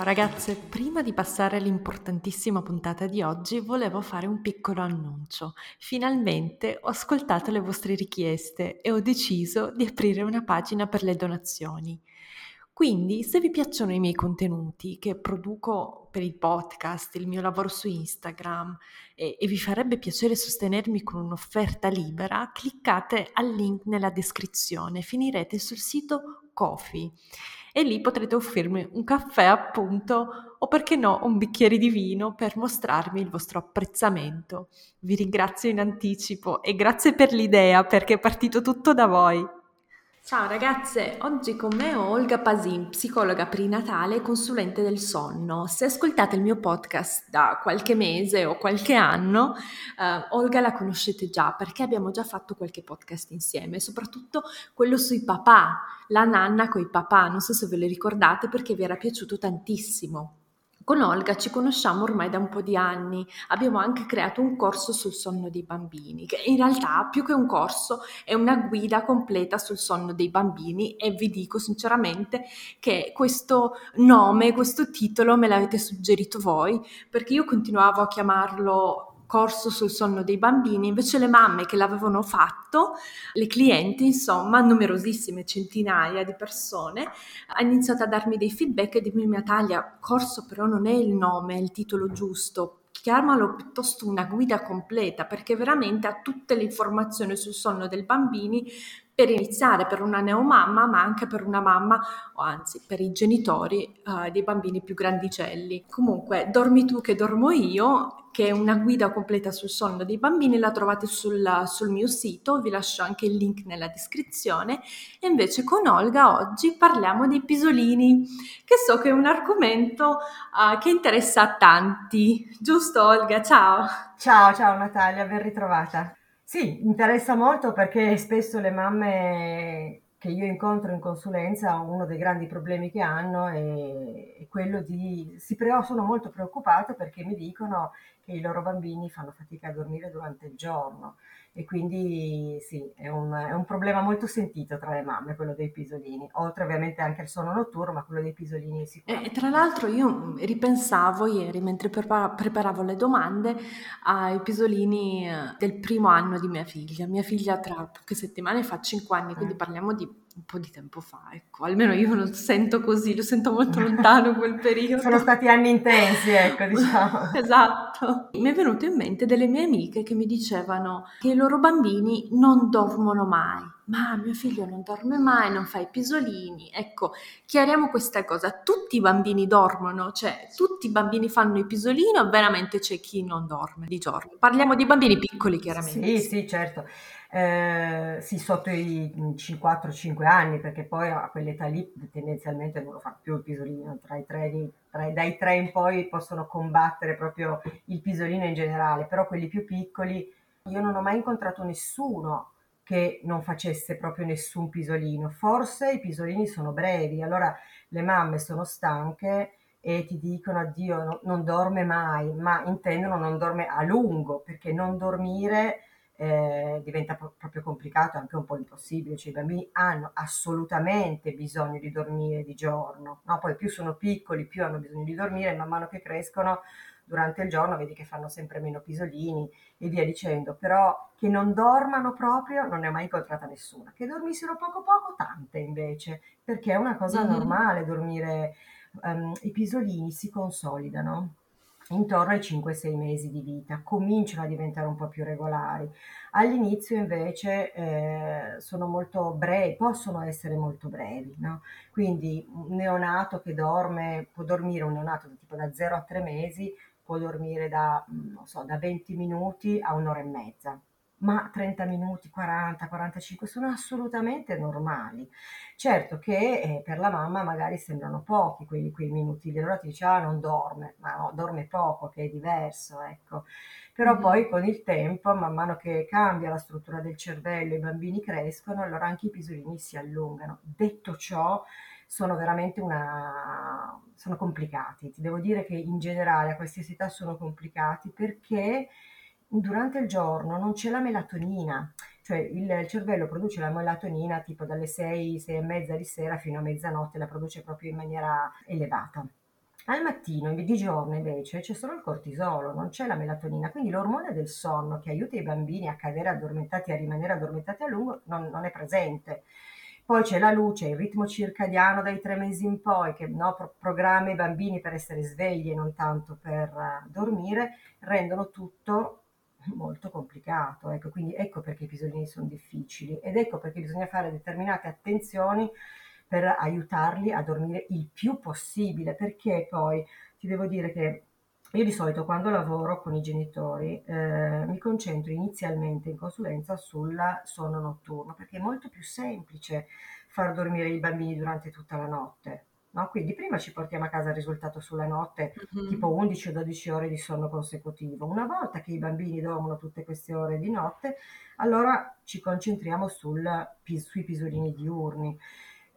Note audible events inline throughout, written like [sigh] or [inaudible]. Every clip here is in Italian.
Ciao ragazze, prima di passare all'importantissima puntata di oggi volevo fare un piccolo annuncio. Finalmente ho ascoltato le vostre richieste e ho deciso di aprire una pagina per le donazioni. Quindi, se vi piacciono i miei contenuti che produco per il podcast, il mio lavoro su Instagram e, e vi farebbe piacere sostenermi con un'offerta libera, cliccate al link nella descrizione, finirete sul sito Kofi e lì potrete offrirmi un caffè appunto o perché no un bicchiere di vino per mostrarmi il vostro apprezzamento. Vi ringrazio in anticipo e grazie per l'idea perché è partito tutto da voi. Ciao ragazze, oggi con me ho Olga Pasin, psicologa prinatale e consulente del sonno. Se ascoltate il mio podcast da qualche mese o qualche anno, eh, Olga la conoscete già perché abbiamo già fatto qualche podcast insieme, soprattutto quello sui papà, la nanna con i papà, non so se ve lo ricordate perché vi era piaciuto tantissimo. Con Olga ci conosciamo ormai da un po' di anni, abbiamo anche creato un corso sul sonno dei bambini, che in realtà più che un corso è una guida completa sul sonno dei bambini e vi dico sinceramente che questo nome, questo titolo me l'avete suggerito voi, perché io continuavo a chiamarlo corso sul sonno dei bambini, invece le mamme che l'avevano fatto, le clienti, insomma, numerosissime, centinaia di persone, hanno iniziato a darmi dei feedback e dirmi Natalia, corso però non è il nome, è il titolo giusto, chiamalo piuttosto una guida completa perché veramente ha tutte le informazioni sul sonno dei bambini per iniziare per una neomamma, ma anche per una mamma, o anzi per i genitori uh, dei bambini più grandicelli. Comunque, dormi tu che dormo io, che è una guida completa sul sonno dei bambini, la trovate sul, sul mio sito, vi lascio anche il link nella descrizione. E invece con Olga oggi parliamo dei pisolini, che so che è un argomento uh, che interessa a tanti. Giusto Olga? Ciao! Ciao, ciao Natalia, ben ritrovata. Sì, interessa molto perché spesso le mamme che io incontro in consulenza, uno dei grandi problemi che hanno è, è quello di, si pre- sono molto preoccupate perché mi dicono che i loro bambini fanno fatica a dormire durante il giorno e quindi sì, è un, è un, problema molto sentito tra le mamme, quello dei pisolini, oltre ovviamente anche al sonno notturno, ma quello dei pisolini sicuramente. E tra l'altro io ripensavo ieri, mentre preparavo le domande, ai pisolini eh, del primo anno di mia figlia. Mia figlia tra poche settimane fa 5 anni, quindi eh. parliamo di un po' di tempo fa, ecco, almeno io lo sento così, lo sento molto lontano quel periodo. Sono stati anni intensi, ecco, diciamo. [laughs] esatto. Mi è venuto in mente delle mie amiche che mi dicevano che i loro bambini non dormono mai. Ma mio figlio non dorme mai, non fa i pisolini. Ecco, chiariamo questa cosa. Tutti i bambini dormono, cioè tutti i bambini fanno i pisolini o veramente c'è chi non dorme di giorno? Parliamo di bambini piccoli, chiaramente. Sì, sì, certo eh, sì, sotto i 4-5 anni, perché poi a quell'età lì tendenzialmente non lo fa più il pisolino, tra i tre, tra, dai 3 in poi possono combattere proprio il pisolino in generale, però quelli più piccoli, io non ho mai incontrato nessuno che non facesse proprio nessun pisolino, forse i pisolini sono brevi, allora le mamme sono stanche e ti dicono addio, no, non dorme mai, ma intendono non dorme a lungo, perché non dormire eh, diventa pro- proprio complicato, anche un po' impossibile, cioè i bambini hanno assolutamente bisogno di dormire di giorno, no? poi più sono piccoli, più hanno bisogno di dormire, man mano che crescono durante il giorno vedi che fanno sempre meno pisolini e via dicendo, però che non dormano proprio non ne ho mai incontrata nessuna, che dormissero poco poco tante invece, perché è una cosa mm-hmm. normale dormire, um, i pisolini si consolidano intorno ai 5-6 mesi di vita, cominciano a diventare un po' più regolari. All'inizio invece eh, sono molto brevi, possono essere molto brevi, no? quindi un neonato che dorme, può dormire un neonato tipo da 0 a 3 mesi, può dormire da, mm, so, da 20 minuti a un'ora e mezza. ma 30 minuti, 40, 45 sono assolutamente normali. Certo che eh, per la mamma magari sembrano pochi quei, quei minuti, allora ti dice ah non dorme, ma no, dorme poco, che è diverso, ecco. Però Mhm. poi con il tempo, man mano che cambia la struttura del cervello, i bambini crescono, allora anche i pisolini si allungano. Detto ciò, sono veramente una... sono complicati. Ti devo dire che in generale a qualsiasi età sono complicati perché durante il giorno non c'è la melatonina, cioè il cervello produce la melatonina tipo dalle 6, 6 e mezza di sera fino a mezzanotte, la produce proprio in maniera elevata. Al mattino, di giorno invece, c'è solo il cortisolo, non c'è la melatonina, quindi l'ormone del sonno che aiuta i bambini a cadere addormentati, a rimanere addormentati a lungo, non, non è presente. Poi c'è la luce, il ritmo circadiano dai tre mesi in poi, che no, pro- programma i bambini per essere svegli e non tanto per uh, dormire, rendono tutto molto complicato. Ecco, quindi ecco perché i pisolini sono difficili ed ecco perché bisogna fare determinate attenzioni per aiutarli a dormire il più possibile, perché poi ti devo dire che io di solito quando lavoro con i genitori eh, mi concentro inizialmente in consulenza sul sonno notturno, perché è molto più semplice far dormire i bambini durante tutta la notte. No? Quindi prima ci portiamo a casa il risultato sulla notte, Mhm. tipo 11 o 12 ore di sonno consecutivo. Una volta che i bambini dormono tutte queste ore di notte, allora ci concentriamo sul, sui pisolini diurni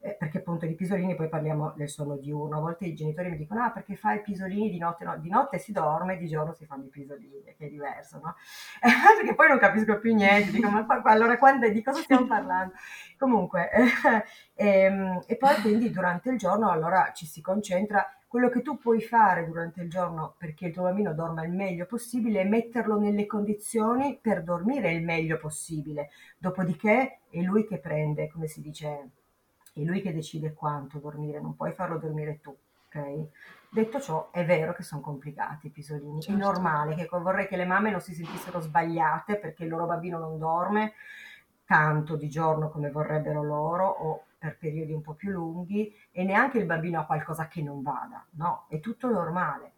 eh, perché appunto di pisolini poi parliamo del sonno diurno. A volte i genitori mi dicono: Ah, perché fai pisolini di notte? No, di notte si dorme, di giorno si fanno i pisolini, che è diverso, no? [laughs] Perché poi non capisco più niente, dico: Ma allora quando, di cosa stiamo parlando? Comunque, [laughs] eh, e, e poi quindi durante il giorno allora ci si concentra. Quello che tu puoi fare durante il giorno perché il tuo bambino dorma il meglio possibile è metterlo nelle condizioni per dormire il meglio possibile. Dopodiché è lui che prende, come si dice, è lui che decide quanto dormire, non puoi farlo dormire tu, ok? Detto ciò, è vero che sono complicati i pisolini, Certo. è normale che vorrei che le mamme non si sentissero sbagliate perché il loro bambino non dorme tanto di giorno come vorrebbero loro o per periodi un po' più lunghi e neanche il bambino ha qualcosa che non vada, no, è tutto normale.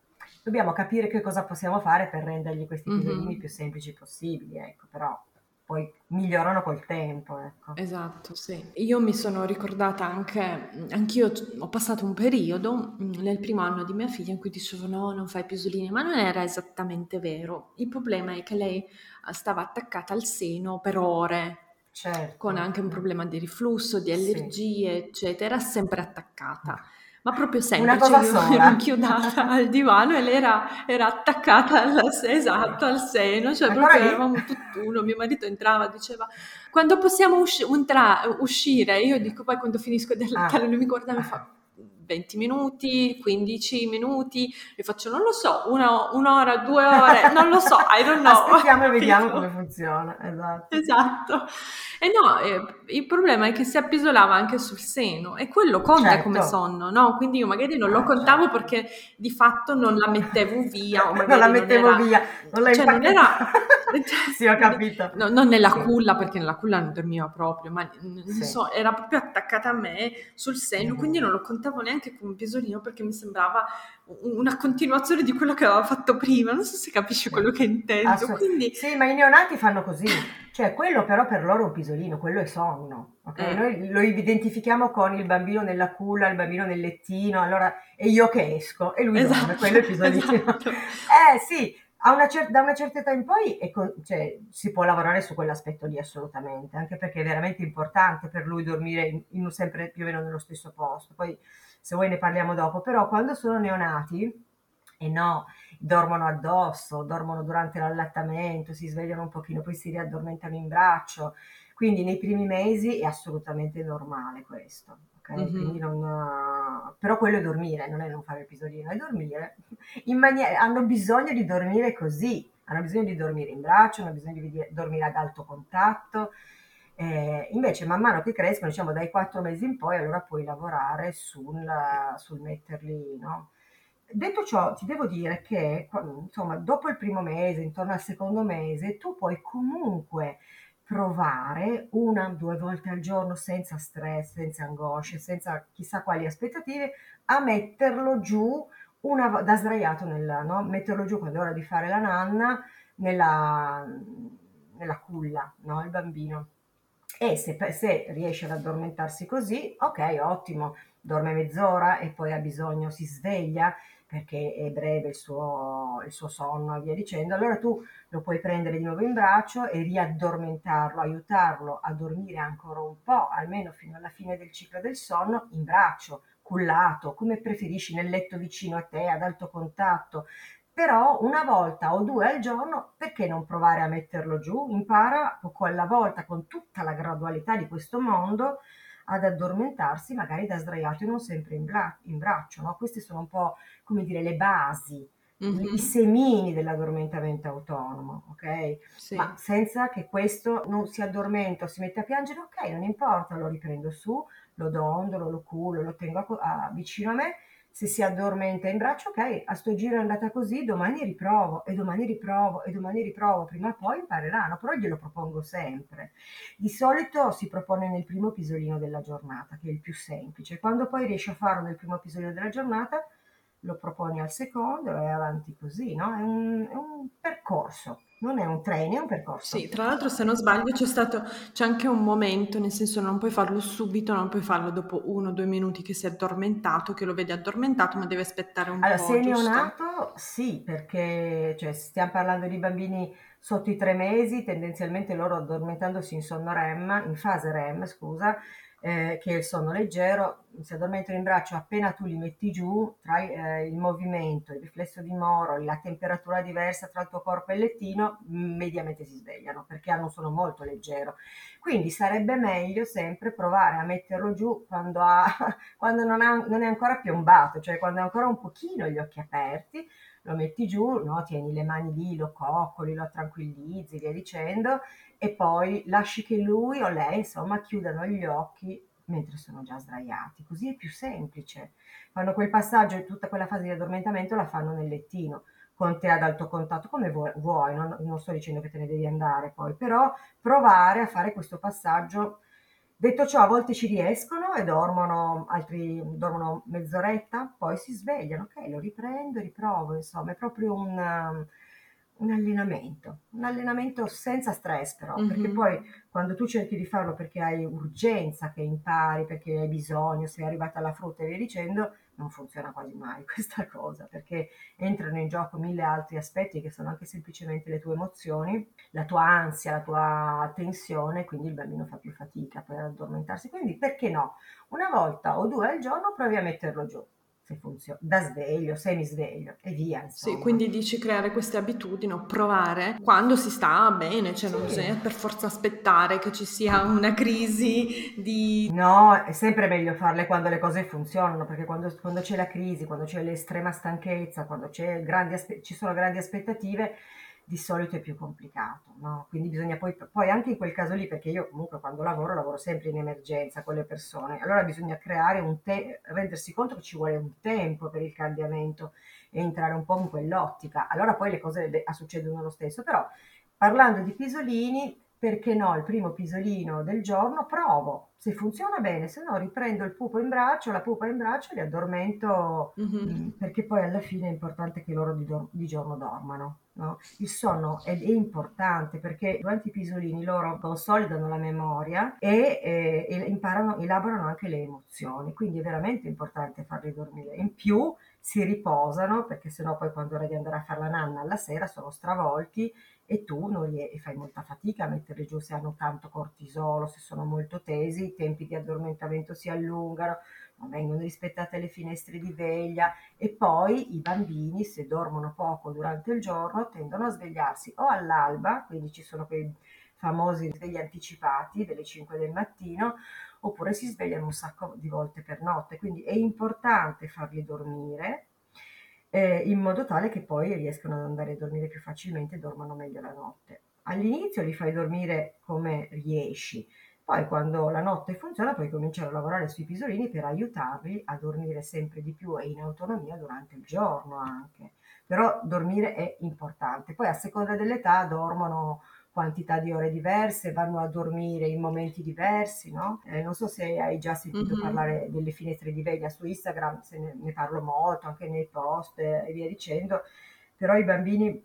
Dobbiamo capire che cosa possiamo fare per rendergli questi pisolini più semplici possibili, ecco, però poi migliorano col tempo, ecco. Esatto, sì. Io mi sono ricordata anche, anch'io ho passato un periodo mm, nel primo anno di mia figlia in cui dicevo no, non fai pisolini, ma non era esattamente vero. Il problema è che lei eh, stava attaccata al seno per ore, Certo. con anche un problema di riflusso, di Sì. allergie, eccetera, sempre attaccata. Ma proprio sempre, Una cosa cioè io ero sola. inchiodata [laughs] al divano e lei era, era attaccata al, esatto, al seno, cioè proprio lì? eravamo tutt'uno. Mio marito entrava, diceva quando possiamo usci- entra- uscire? Io dico poi quando finisco di Ah. allattare, lui mi guarda e mi fa 20 minuti, 15 minuti, e faccio non lo so, una, un'ora, due ore, non lo so, I don't know. Aspettiamo e [laughs] vediamo come funziona, esatto. Esatto. E no, eh, il problema è che si appisolava anche sul seno e quello conta Certo. come sonno, no? Quindi io magari non lo Ah, contavo certo. perché di fatto non la mettevo via o [laughs] non la mettevo era- via, non la cioè non era [laughs] sì, ho capito. No, non nella Sì. culla perché nella culla non dormiva proprio, ma non Sì. so, era proprio attaccata a me sul seno, Mhm. quindi non lo contavo neanche come un pisolino perché mi sembrava una continuazione di quello che aveva fatto prima. Non so se capisci quello che intendo. Quindi Sì, ma i neonati fanno così, cioè quello però per loro è un pisolino, quello è sonno, ok? Eh. Noi lo identifichiamo con il bambino nella culla, il bambino nel lettino, allora e io che esco e lui dorme, Esatto, quello è il pisolino. esatto. [laughs] Eh sì, a una cer- da una certa età in poi è co- cioè, si può lavorare su quell'aspetto lì assolutamente, anche perché è veramente importante per lui dormire in, in un sempre più o meno nello stesso posto. Poi se vuoi ne parliamo dopo, però quando sono neonati, e no, dormono addosso, dormono durante l'allattamento, si svegliano un pochino, poi si riaddormentano in braccio, quindi nei primi mesi è assolutamente normale questo. ok? Mhm. Quindi non, però quello è dormire, non è non fare il pisolino, è dormire. In maniera, hanno bisogno di dormire così, hanno bisogno di dormire in braccio, hanno bisogno di- dormire ad alto contatto. Eh, invece, man mano che crescono, diciamo dai quattro mesi in poi, allora puoi lavorare sul, sul metterli, no? Detto ciò, ti devo dire che insomma, dopo il primo mese, intorno al secondo mese, tu puoi comunque provare una o due volte al giorno senza stress, senza angosce, senza chissà quali aspettative, a metterlo giù una, da sdraiato, nella, no? metterlo giù quando è ora di fare la nanna nella, nella culla, no? il bambino. E se, se riesce ad addormentarsi così, ok, ottimo, dorme mezz'ora e poi ha bisogno, si sveglia perché è breve il suo, il suo sonno e via dicendo, allora tu lo puoi prendere di nuovo in braccio e riaddormentarlo, aiutarlo a dormire ancora un po', almeno fino alla fine del ciclo del sonno, in braccio, cullato, come preferisci, nel letto vicino a te, ad alto contatto. Però una volta o due al giorno, perché non provare a metterlo giù? Impara poco alla volta, con tutta la gradualità di questo mondo, ad addormentarsi magari da sdraiato e non sempre in, bra- in braccio. No? Queste sono un po' come dire le basi, mm-hmm. i semini dell'addormentamento autonomo, ok? Sì. Ma senza che questo non si addormenta o si mette a piangere, ok, non importa, lo riprendo su, lo dondolo, lo culo, lo tengo a, a, vicino a me se si addormenta in braccio, ok, a sto giro è andata così, domani riprovo e domani riprovo e domani riprovo, prima o poi impareranno, però glielo propongo sempre. Di solito si propone nel primo pisolino della giornata, che è il più semplice. Quando poi riesci a farlo nel primo pisolino della giornata, lo proponi al secondo e avanti così, no? È un, è un percorso non è un treno, è un percorso. Sì, tra l'altro se non sbaglio c'è stato, c'è anche un momento, nel senso non puoi farlo subito, non puoi farlo dopo uno o due minuti che si è addormentato, che lo vedi addormentato, ma deve aspettare un allora, po'. Allora, se è neonato, sì, perché cioè, stiamo parlando di bambini sotto i tre mesi, tendenzialmente loro addormentandosi in sonno REM, in fase REM, scusa, eh, che è il sonno leggero, si addormentano in braccio appena tu li metti giù, tra eh, il movimento, il riflesso di Moro, la temperatura diversa tra il tuo corpo e il lettino, mediamente si svegliano perché hanno un sonno molto leggero. Quindi sarebbe meglio sempre provare a metterlo giù quando, ha, [laughs] quando non, ha, non, è ancora piombato, cioè quando ha ancora un pochino gli occhi aperti, lo metti giù, no? tieni le mani lì, lo coccoli, lo tranquillizzi, via dicendo, e poi lasci che lui o lei, insomma, chiudano gli occhi mentre sono già sdraiati. Così è più semplice. Fanno quel passaggio e tutta quella fase di addormentamento la fanno nel lettino, con te ad alto contatto, come vuoi, non, non sto dicendo che te ne devi andare poi, però provare a fare questo passaggio Detto ciò, a volte ci riescono e dormono, altri dormono mezz'oretta, poi si svegliano, ok, lo riprendo, riprovo, insomma, è proprio un, un allenamento, un allenamento senza stress però, mm-hmm. perché poi quando tu cerchi di farlo perché hai urgenza che impari, perché hai bisogno, sei arrivata alla frutta e via dicendo, non funziona quasi mai [laughs] questa cosa, perché entrano in gioco mille altri aspetti che sono anche semplicemente le tue emozioni, la tua ansia, la tua tensione, quindi il bambino fa più fatica poi ad addormentarsi. Quindi perché no? Una volta o due al giorno provi a metterlo giù se funziona, da sveglio, semisveglio e via. Insomma. Sì, quindi dici creare queste abitudini o provare quando si sta bene, cioè non sì. bisogna per forza aspettare che ci sia una crisi di... No, è sempre meglio farle quando le cose funzionano, perché quando, quando c'è la crisi, quando c'è l'estrema stanchezza, quando aspe- ci sono grandi aspettative, di solito è più complicato, no? Quindi bisogna poi, poi anche in quel caso lì, perché io comunque quando lavoro lavoro sempre in emergenza con le persone, allora bisogna creare un te- rendersi conto che ci vuole un tempo per il cambiamento e entrare un po' in quell'ottica. Allora poi le cose beh, succedono lo stesso, però parlando di pisolini, perché no, il primo pisolino del giorno provo, se funziona bene, se no riprendo il pupo in braccio, la pupa in braccio e li addormento, mm-hmm. perché poi alla fine è importante che loro di, do- di giorno dormano. No? Il sonno è, è, importante perché durante i pisolini loro consolidano la memoria e, e, e imparano, elaborano anche le emozioni, quindi è veramente importante farli dormire. In più si riposano perché sennò poi quando ora di andare a fare la nanna alla sera sono stravolti e tu non gli, e fai molta fatica a metterli giù se hanno tanto cortisolo, se sono molto tesi, i tempi di addormentamento si allungano non vengono rispettate le finestre di veglia e poi i bambini se dormono poco durante il giorno tendono a svegliarsi o all'alba, quindi ci sono quei famosi svegli anticipati delle 5 del mattino, oppure si svegliano un sacco di volte per notte, quindi è importante farli dormire eh, in modo tale che poi riescano ad andare a dormire più facilmente e dormano meglio la notte. All'inizio li fai dormire come riesci, poi quando la notte funziona puoi cominciare a lavorare sui pisolini per aiutarli a dormire sempre di più e in autonomia durante il giorno anche. Però dormire è importante. Poi a seconda dell'età dormono quantità di ore diverse, vanno a dormire in momenti diversi, no? Eh, non so se hai già sentito mm-hmm. parlare delle finestre di veglia su Instagram, se ne, ne parlo molto, anche nei post e via dicendo, però i bambini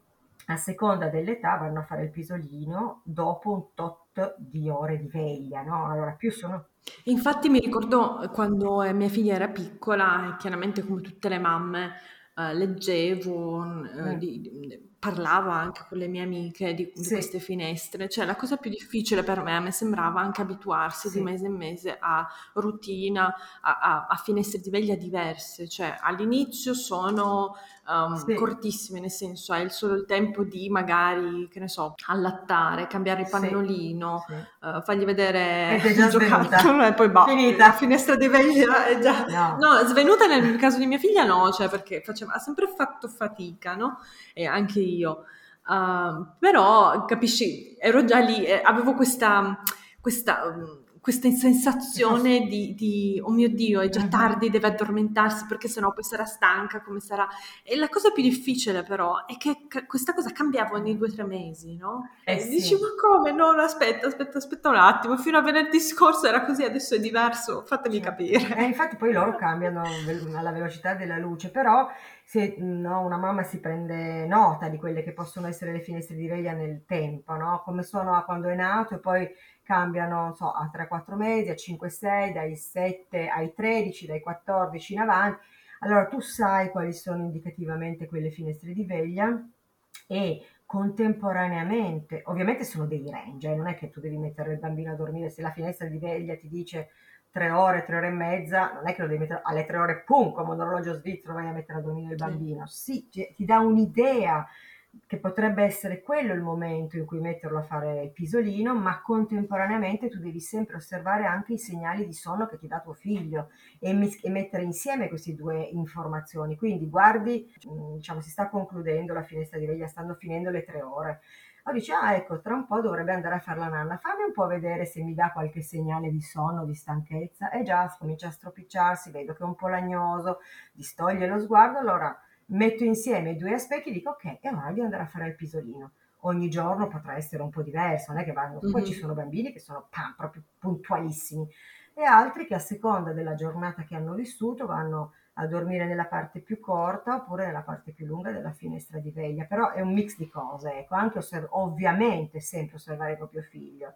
a seconda dell'età vanno a fare il pisolino dopo un tot di ore di veglia, no? Allora più sono Infatti mi ricordo quando eh, mia figlia era piccola, e chiaramente come tutte le mamme, eh, leggevo, eh, Mh. di- di- parlavo anche con le mie amiche di, di Sì, queste finestre. Cioè, la cosa più difficile per me, a me sembrava anche abituarsi di sì, mese in mese a routine, a, a- a finestre di veglia diverse. Cioè, all'inizio sono um, sì, cortissime, nel senso hai solo il tempo di magari, che ne so, allattare, cambiare il sì, pannolino sì. eh, fargli vedere il giocattolo [laughs] e poi bah, la Finita. finestra di veglia è già... No. No, svenuta nel caso di mia figlia no, cioè perché faceva, ha sempre fatto fatica, no? E anche io. Uh, però, capisci, ero già lì, eh, avevo questa, questa, um, questa sensazione di, di, oh mio Dio, è già Mhm. tardi, deve addormentarsi perché sennò poi sarà stanca, come sarà... E la cosa più difficile però è che ca- questa cosa cambiava ogni due o tre mesi, no? Eh E sì. dici, ma come? No, no, aspetta, aspetta, aspetta un attimo, fino a venerdì scorso era così, adesso è diverso, fatemi Sì. capire. Eh, infatti poi loro cambiano alla velocità della luce, però se no, una mamma si prende nota di quelle che possono essere le finestre di veglia nel tempo, no? Come sono quando è nato e poi cambiano, non so, a 3-4 mesi, a 5-6, dai 7 ai 13, dai 14 in avanti. Allora tu sai quali sono indicativamente quelle finestre di veglia e contemporaneamente, ovviamente sono dei range, eh, non è che tu devi mettere il bambino a dormire, se la finestra di veglia ti dice tre ore, tre ore e mezza, non è che lo devi mettere alle tre ore, pum, come un orologio svizzero vai a mettere a dormire il bambino. Sì, ti dà un'idea che potrebbe essere quello il momento in cui metterlo a fare il pisolino, ma contemporaneamente tu devi sempre osservare anche i segnali di sonno che ti dà tuo figlio e, mis- e mettere insieme queste due informazioni. Quindi guardi, mh, diciamo, si sta concludendo la finestra di veglia, stanno finendo le tre ore. Allora dice, ah ecco, tra un po' dovrebbe andare a fare la nanna, fammi un po' vedere se mi dà qualche segnale di sonno, di stanchezza. E già comincia a stropicciarsi, vedo che è un po' lagnoso, distoglie lo sguardo, allora metto insieme i due aspetti e dico ok, è ora di andare a fare il pisolino. Ogni giorno potrà essere un po' diverso, non è che vanno, poi ci Mhm. sono bambini che sono pam, proprio puntualissimi. E altri che a seconda della giornata che hanno vissuto vanno a dormire nella parte più corta oppure nella parte più lunga della finestra di veglia, però è un mix di cose, ecco, anche osserv- ovviamente sempre osservare il proprio figlio,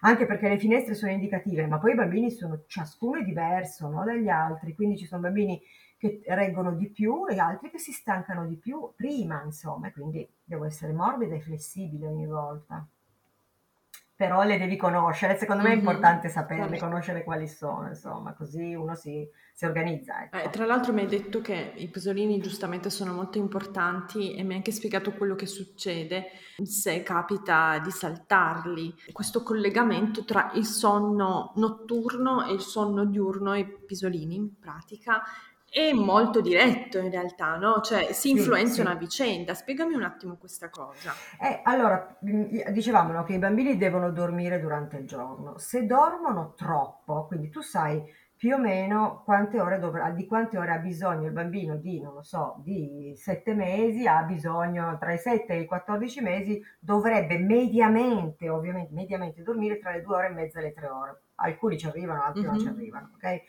anche perché le finestre sono indicative, ma poi i bambini sono, ciascuno è diverso, no, dagli altri, quindi ci sono bambini che reggono di più e altri che si stancano di più prima, insomma, quindi devo essere morbida e flessibile ogni volta. Però le devi conoscere, secondo me è Mhm, importante saperle, certo. conoscere quali sono, insomma, così uno si, si organizza, Eh, ecco. tra l'altro mi hai detto che i pisolini giustamente sono molto importanti e mi hai anche spiegato quello che succede se capita di saltarli. Questo collegamento tra il sonno notturno e il sonno diurno e i pisolini in pratica è molto diretto in realtà, no? Cioè si Sì, influenzano a sì. vicenda. Spiegami un attimo questa cosa. Eh, allora, dicevamo, no, che i bambini devono dormire durante il giorno. Se dormono troppo, quindi tu sai più o meno quante ore dovrà, di quante ore ha bisogno il bambino di, non lo so, di 7 mesi, ha bisogno tra i 7 e i 14 mesi, dovrebbe mediamente, ovviamente, mediamente dormire tra le 2 ore e mezza e le 3 ore. Alcuni ci arrivano, altri non ci Mhm. arrivano, ok?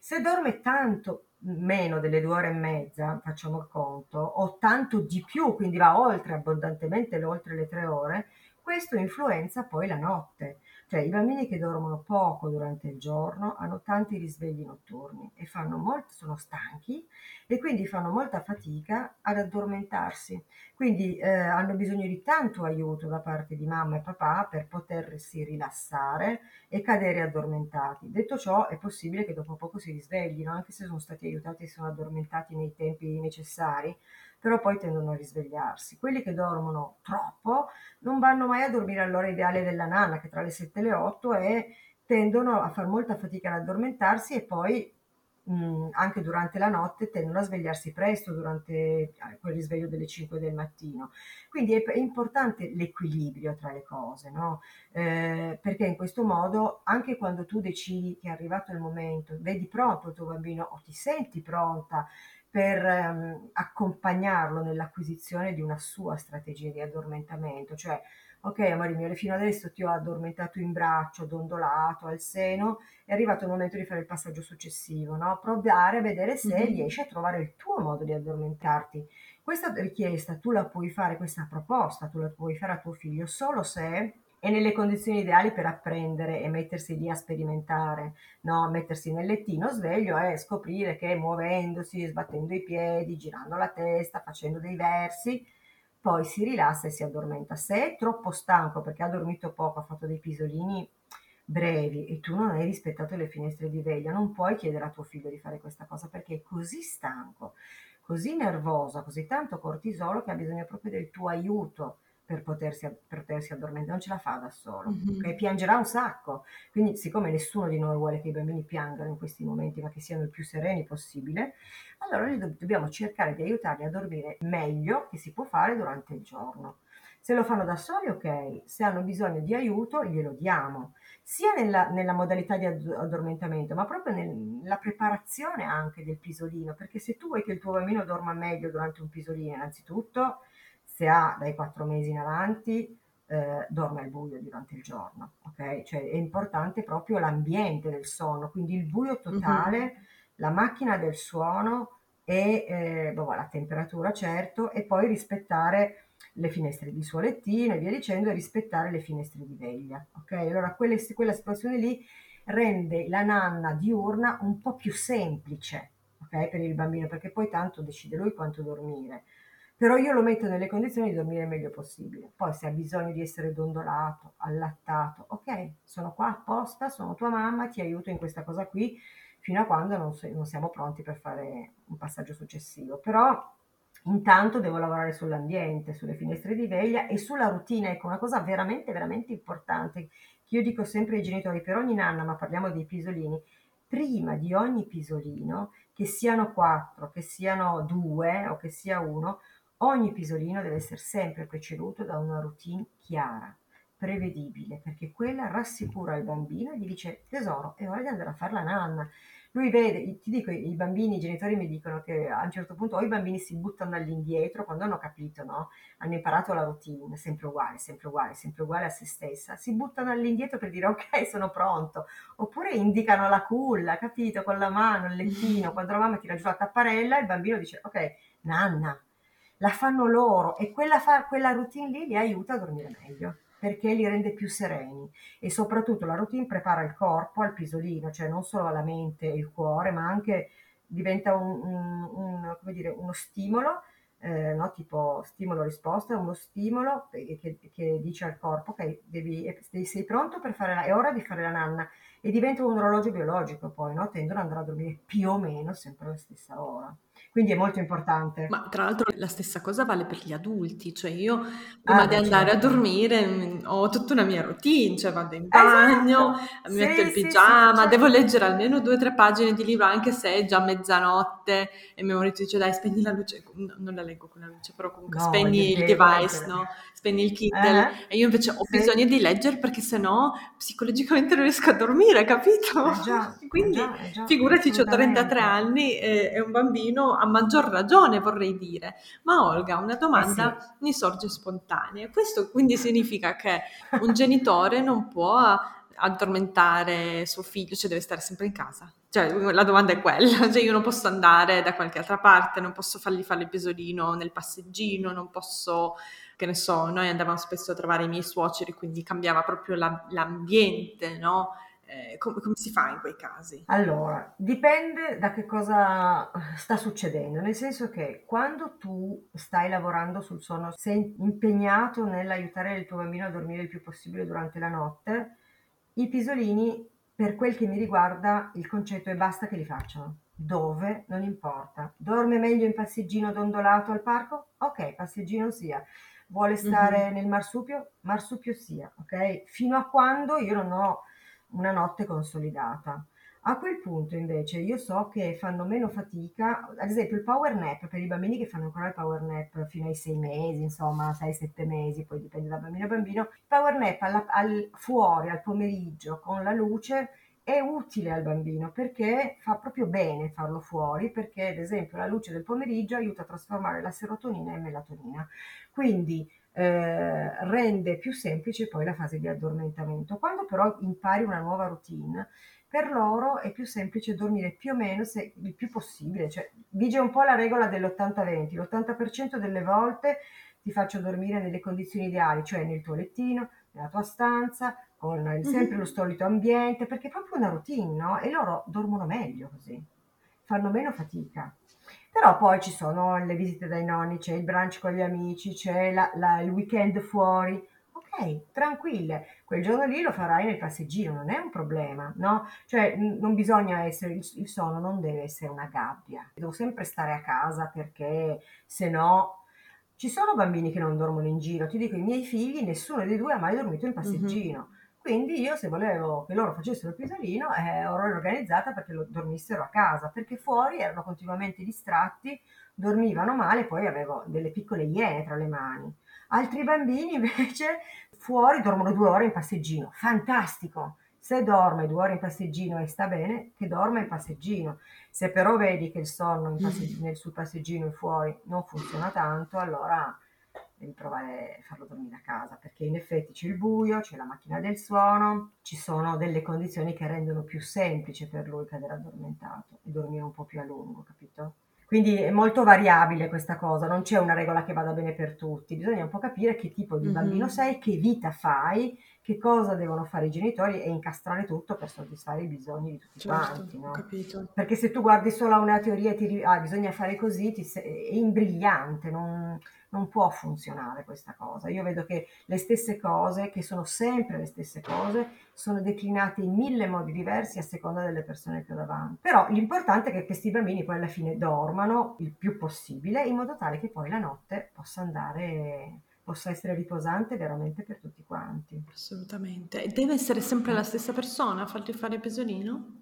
Se dorme tanto meno delle due ore e mezza, facciamo il conto, o tanto di più, quindi va oltre, abbondantemente oltre le tre ore, questo influenza poi la notte. Cioè i bambini che dormono poco durante il giorno hanno tanti risvegli notturni e fanno molto, sono stanchi e quindi fanno molta fatica ad addormentarsi. Quindi eh, hanno bisogno di tanto aiuto da parte di mamma e papà per potersi rilassare e cadere addormentati. Detto ciò, è possibile che dopo poco si risveglino, anche se sono stati aiutati e sono addormentati nei tempi necessari, però poi tendono a risvegliarsi. Quelli che dormono troppo vanno mai a dormire all'ora ideale della nanna, che è tra le 7 e le 8, e tendono a far molta fatica ad addormentarsi e poi mh, anche durante la notte tendono a svegliarsi presto durante eh, quel risveglio delle 5 del mattino. Quindi è, è importante l'equilibrio tra le cose, no? Eh, perché in questo modo anche quando tu decidi che è arrivato il momento, vedi pronto il tuo bambino o ti senti pronta per ehm, accompagnarlo nell'acquisizione di una sua strategia di addormentamento, cioè ok amore mio, fino adesso ti ho addormentato in braccio, dondolato, al seno, è arrivato il momento di fare il passaggio successivo, no? Provare a vedere se mm-hmm. riesci a trovare il tuo modo di addormentarti. Questa richiesta tu la puoi fare, questa proposta tu la puoi fare a tuo figlio solo se è nelle condizioni ideali per apprendere e mettersi lì a sperimentare, no? mettersi nel lettino sveglio e scoprire che muovendosi, sbattendo i piedi, girando la testa, facendo dei versi, poi si rilassa e si addormenta. Se è troppo stanco perché ha dormito poco, ha fatto dei pisolini brevi e tu non hai rispettato le finestre di veglia, non puoi chiedere a tuo figlio di fare questa cosa perché è così stanco, così nervoso, così tanto cortisolo che ha bisogno proprio del tuo aiuto per potersi, per potersi addormentare, non ce la fa da solo, mm-hmm. okay? piangerà un sacco. Quindi, siccome nessuno di noi vuole che i bambini piangano in questi momenti, ma che siano il più sereni possibile, allora noi do- dobbiamo cercare di aiutarli a dormire meglio che si può fare durante il giorno. Se lo fanno da soli, ok, se hanno bisogno di aiuto, glielo diamo, sia nella, nella modalità di addormentamento, ma proprio nella preparazione anche del pisolino, perché se tu vuoi che il tuo bambino dorma meglio durante un pisolino, innanzitutto se ha dai quattro mesi in avanti, eh, dorme al buio durante il giorno, ok? Cioè è importante proprio l'ambiente del sonno, quindi il buio totale, mm-hmm. la macchina del suono e eh, boh, la temperatura certo, e poi rispettare le finestre di suo lettino e via dicendo, e rispettare le finestre di veglia, ok? Allora quelle, quella situazione lì rende la nanna diurna un po' più semplice, ok? Per il bambino, perché poi tanto decide lui quanto dormire però io lo metto nelle condizioni di dormire il meglio possibile. Poi se ha bisogno di essere dondolato, allattato, ok, sono qua apposta, sono tua mamma, ti aiuto in questa cosa qui, fino a quando non, so, non siamo pronti per fare un passaggio successivo. Però intanto devo lavorare sull'ambiente, sulle finestre di veglia e sulla routine. Ecco, una cosa veramente, veramente importante che io dico sempre ai genitori per ogni nanna, ma parliamo dei pisolini, prima di ogni pisolino, che siano quattro, che siano due o che sia uno, Ogni pisolino deve essere sempre preceduto da una routine chiara, prevedibile, perché quella rassicura il bambino e gli dice tesoro, è ora di andare a fare la nanna. Lui vede, ti dico, i bambini, i genitori mi dicono che a un certo punto o i bambini si buttano all'indietro quando hanno capito, no? Hanno imparato la routine, sempre uguale, sempre uguale, sempre uguale a se stessa, si buttano all'indietro per dire ok, sono pronto, oppure indicano la culla, capito, con la mano, il lettino, quando la mamma tira giù la tapparella, il bambino dice ok, nanna, la fanno loro e quella, fa, quella routine lì li aiuta a dormire meglio perché li rende più sereni e soprattutto la routine prepara il corpo al pisolino, cioè non solo la mente e il cuore, ma anche diventa un, un, un, dire, uno stimolo, eh, no? tipo stimolo-risposta, uno stimolo che, che, che, dice al corpo ok, devi, sei pronto per fare la, è ora di fare la nanna e diventa un orologio biologico poi, no? tendono ad andare a dormire più o meno sempre alla stessa ora. Quindi è molto importante. Ma tra l'altro la stessa cosa vale per gli adulti, cioè io prima ah, di andare certo. a dormire mm, ho tutta una mia routine, cioè vado in bagno, esatto. mi sì, metto il pigiama, sì, sì, devo certo. leggere almeno due o tre pagine di libro anche se è già mezzanotte e mio marito dice dai spegni la luce, no, non la leggo con la luce, però comunque no, spegni il device, no? spegni il Kindle eh? e io invece ho bisogno di leggere perché sennò psicologicamente non riesco a dormire, capito? Eh già, [laughs] Quindi eh già, eh già, figurati, ho 33 anni e, e un bambino a maggior ragione vorrei dire. Ma Olga, una domanda eh sì. mi sorge spontanea. Questo quindi significa che un genitore non può addormentare suo figlio, cioè deve stare sempre in casa. Cioè, la domanda è quella, [laughs] cioè io non posso andare da qualche altra parte, non posso fargli fare il pisolino nel passeggino, non posso, che ne so, noi andavamo spesso a trovare i miei suoceri, quindi cambiava proprio la, l'ambiente, no? Eh, come, come, si fa in quei casi? Allora, dipende da che cosa sta succedendo, nel senso che quando tu stai lavorando sul sonno, sei impegnato nell'aiutare il tuo bambino a dormire il più possibile durante la notte, i pisolini, per quel che mi riguarda, il concetto è basta che li facciano. Dove? Non importa. Dorme meglio in passeggino dondolato al parco? Ok, passeggino sia. Vuole stare mm-hmm. nel marsupio? Marsupio sia, ok? Fino a quando io non ho una notte consolidata. A quel punto invece io so che fanno meno fatica, ad esempio il power nap per i bambini che fanno ancora il power nap fino ai sei mesi, insomma 6-7 mesi, poi dipende da bambino a bambino, il power nap alla, al, fuori al pomeriggio con la luce è utile al bambino perché fa proprio bene farlo fuori perché ad esempio la luce del pomeriggio aiuta a trasformare la serotonina in melatonina. Quindi eh, rende più semplice poi la fase di addormentamento. Quando però impari una nuova routine, per loro è più semplice dormire più o meno se, il più possibile, cioè vige un po' la regola dell'80-20, l'80% delle volte ti faccio dormire nelle condizioni ideali, cioè nel tuo lettino, nella tua stanza, con sempre lo solito ambiente, perché è proprio una routine, no? E loro dormono meglio così, fanno meno fatica. Però poi ci sono le visite dai nonni, c'è il brunch con gli amici, c'è la, la, il weekend fuori. Ok, tranquille, quel giorno lì lo farai nel passeggino, non è un problema, no? Cioè non bisogna essere, il, il sonno non deve essere una gabbia. Devo sempre stare a casa perché se no ci sono bambini che non dormono in giro, ti dico i miei figli, nessuno dei due ha mai dormito in passeggino. Quindi io se volevo che loro facessero il pisolino eh, ero organizzata perché lo dormissero a casa, perché fuori erano continuamente distratti, dormivano male, poi avevo delle piccole iene tra le mani. Altri bambini [laughs] invece fuori dormono due ore in passeggino, fantastico! Se dorme due ore in passeggino e sta bene, che dorma in passeggino. Se però vedi che il sonno passeggino, sul passeggino e fuori non funziona tanto, allora provare a farlo dormire a casa, perché in effetti c'è il buio, c'è la macchina del suono, ci sono delle condizioni che rendono più semplice per lui cadere addormentato e dormire un po' più a lungo, capito? Quindi è molto variabile questa cosa, non c'è una regola che vada bene per tutti, bisogna un po' capire che tipo di bambino mm-hmm. sei, che vita fai, che cosa devono fare i genitori e incastrare tutto per soddisfare i bisogni di tutti certo, quanti. No? Perché se tu guardi solo a una teoria e ti ah, bisogna fare così, ti è imbrigliante, non, non può funzionare questa cosa. Io vedo che le stesse cose, che sono sempre le stesse cose, sono declinate in mille modi diversi a seconda delle persone che ho davanti. Però l'importante è che questi bambini poi alla fine dormano il più possibile in modo tale che poi la notte possa andare possa essere riposante veramente per tutti quanti. Assolutamente. E deve essere sempre la stessa persona a farti fare pesolino?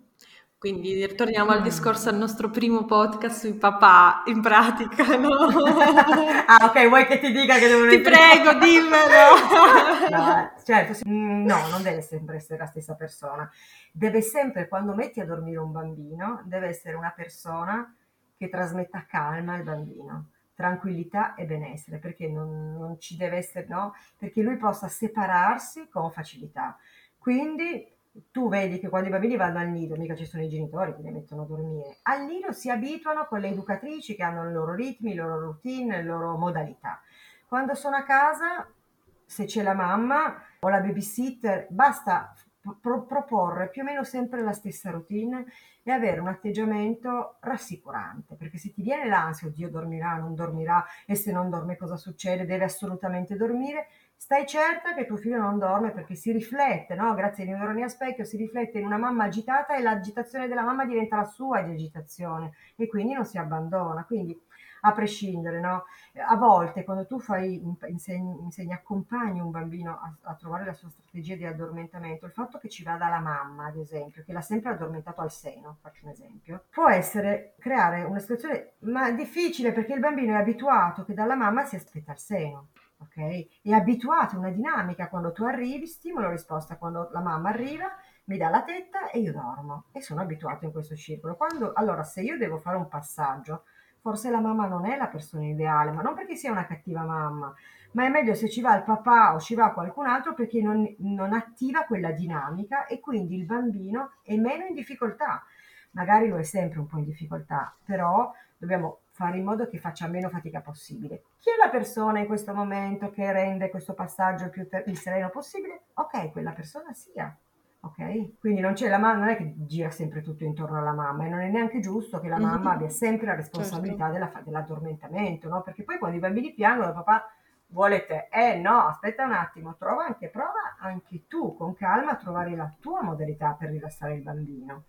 Quindi ritorniamo al discorso al nostro primo podcast sui papà, in pratica, no? [laughs] ah, ok, vuoi che ti dica che devo Ti prego, [laughs] dimmelo! no, certo, mm, no, non deve sempre essere la stessa persona. Deve sempre, quando metti a dormire un bambino, deve essere una persona che trasmetta calma al bambino, tranquillità e benessere, perché non, non ci deve essere, no? Perché lui possa separarsi con facilità. Quindi tu vedi che quando i bambini vanno al nido, mica ci sono i genitori che li mettono a dormire, al nido si abituano con le educatrici che hanno i loro ritmi, le loro routine, le loro modalità. Quando sono a casa, se c'è la mamma o la babysitter, basta pro- proporre più o meno sempre la stessa routine e avere un atteggiamento rassicurante, perché se ti viene l'ansia, oddio dormirà, non dormirà e se non dorme cosa succede, deve assolutamente dormire, stai certa che tuo figlio non dorme perché si riflette, no? grazie ai neuroni a specchio, si riflette in una mamma agitata e l'agitazione della mamma diventa la sua di agitazione e quindi non si abbandona. Quindi a prescindere, no? A volte quando tu fai, insegni, insegni accompagni un bambino a, a, trovare la sua strategia di addormentamento, il fatto che ci vada la mamma, ad esempio, che l'ha sempre addormentato al seno, faccio un esempio, può essere creare una situazione ma difficile perché il bambino è abituato che dalla mamma si aspetta il seno. Ok? È abituato a una dinamica quando tu arrivi, stimolo risposta quando la mamma arriva, mi dà la tetta e io dormo e sono abituato in questo circolo. Quando, allora, se io devo fare un passaggio, forse la mamma non è la persona ideale, ma non perché sia una cattiva mamma, ma è meglio se ci va il papà o ci va qualcun altro perché non, non attiva quella dinamica e quindi il bambino è meno in difficoltà. Magari lo è sempre un po' in difficoltà, però dobbiamo fare in modo che faccia meno fatica possibile. Chi è la persona in questo momento che rende questo passaggio il più ter- il sereno possibile? Ok, quella persona sia. Ok? Quindi non c'è la mamma, non è che gira sempre tutto intorno alla mamma e non è neanche giusto che la mamma mm-hmm. abbia sempre la responsabilità certo. della, dell'addormentamento, no? Perché poi quando i bambini piangono, papà vuole te, eh no, aspetta un attimo, trova anche, prova anche tu con calma a trovare la tua modalità per rilassare il bambino.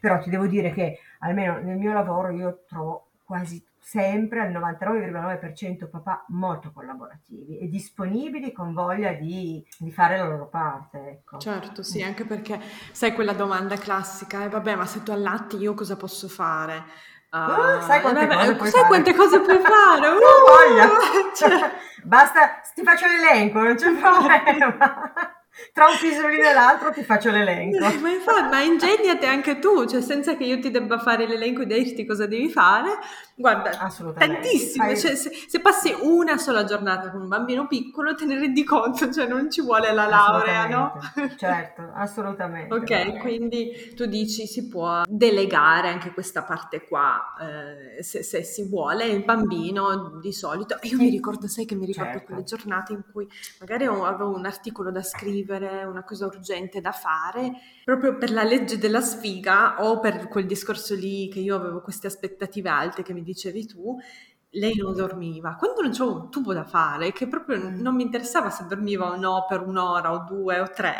Però ti devo dire che almeno nel mio lavoro io trovo quasi sempre al 99,9% papà molto collaborativi e disponibili con voglia di, di fare la loro parte. Ecco. Certo, sì, anche perché sai quella domanda classica, eh, vabbè, ma se tu allatti io cosa posso fare? Uh, sai quante, vabbè, cose, puoi sai fare? quante cose puoi [laughs] fare? Uh, voglia! [laughs] Cioè, basta, ti faccio l'elenco, non c'è problema. [laughs] Tra un pisolino e l'altro ti faccio l'elenco. Ma infatti, ma ingegnate anche tu, cioè senza che io ti debba fare l'elenco e dirti cosa devi fare, Guarda, tantissimo, cioè, se, se, passi una sola giornata con un bambino piccolo te ne rendi conto, cioè non ci vuole la laurea, no? certo, assolutamente. ok, quindi tu dici si può delegare anche questa parte qua, eh, se, se, si vuole, il bambino di solito. Io sì. mi ricordo, sai che mi ricordo certo. quelle giornate in cui magari avevo un articolo da scrivere, una cosa urgente da fare, proprio per la legge della sfiga o per quel discorso lì che io avevo queste aspettative alte che mi dicevi tu, lei non dormiva. Quando non c'avevo un tubo da fare, che proprio mm. non mi interessava se dormiva o no per un'ora o due o tre,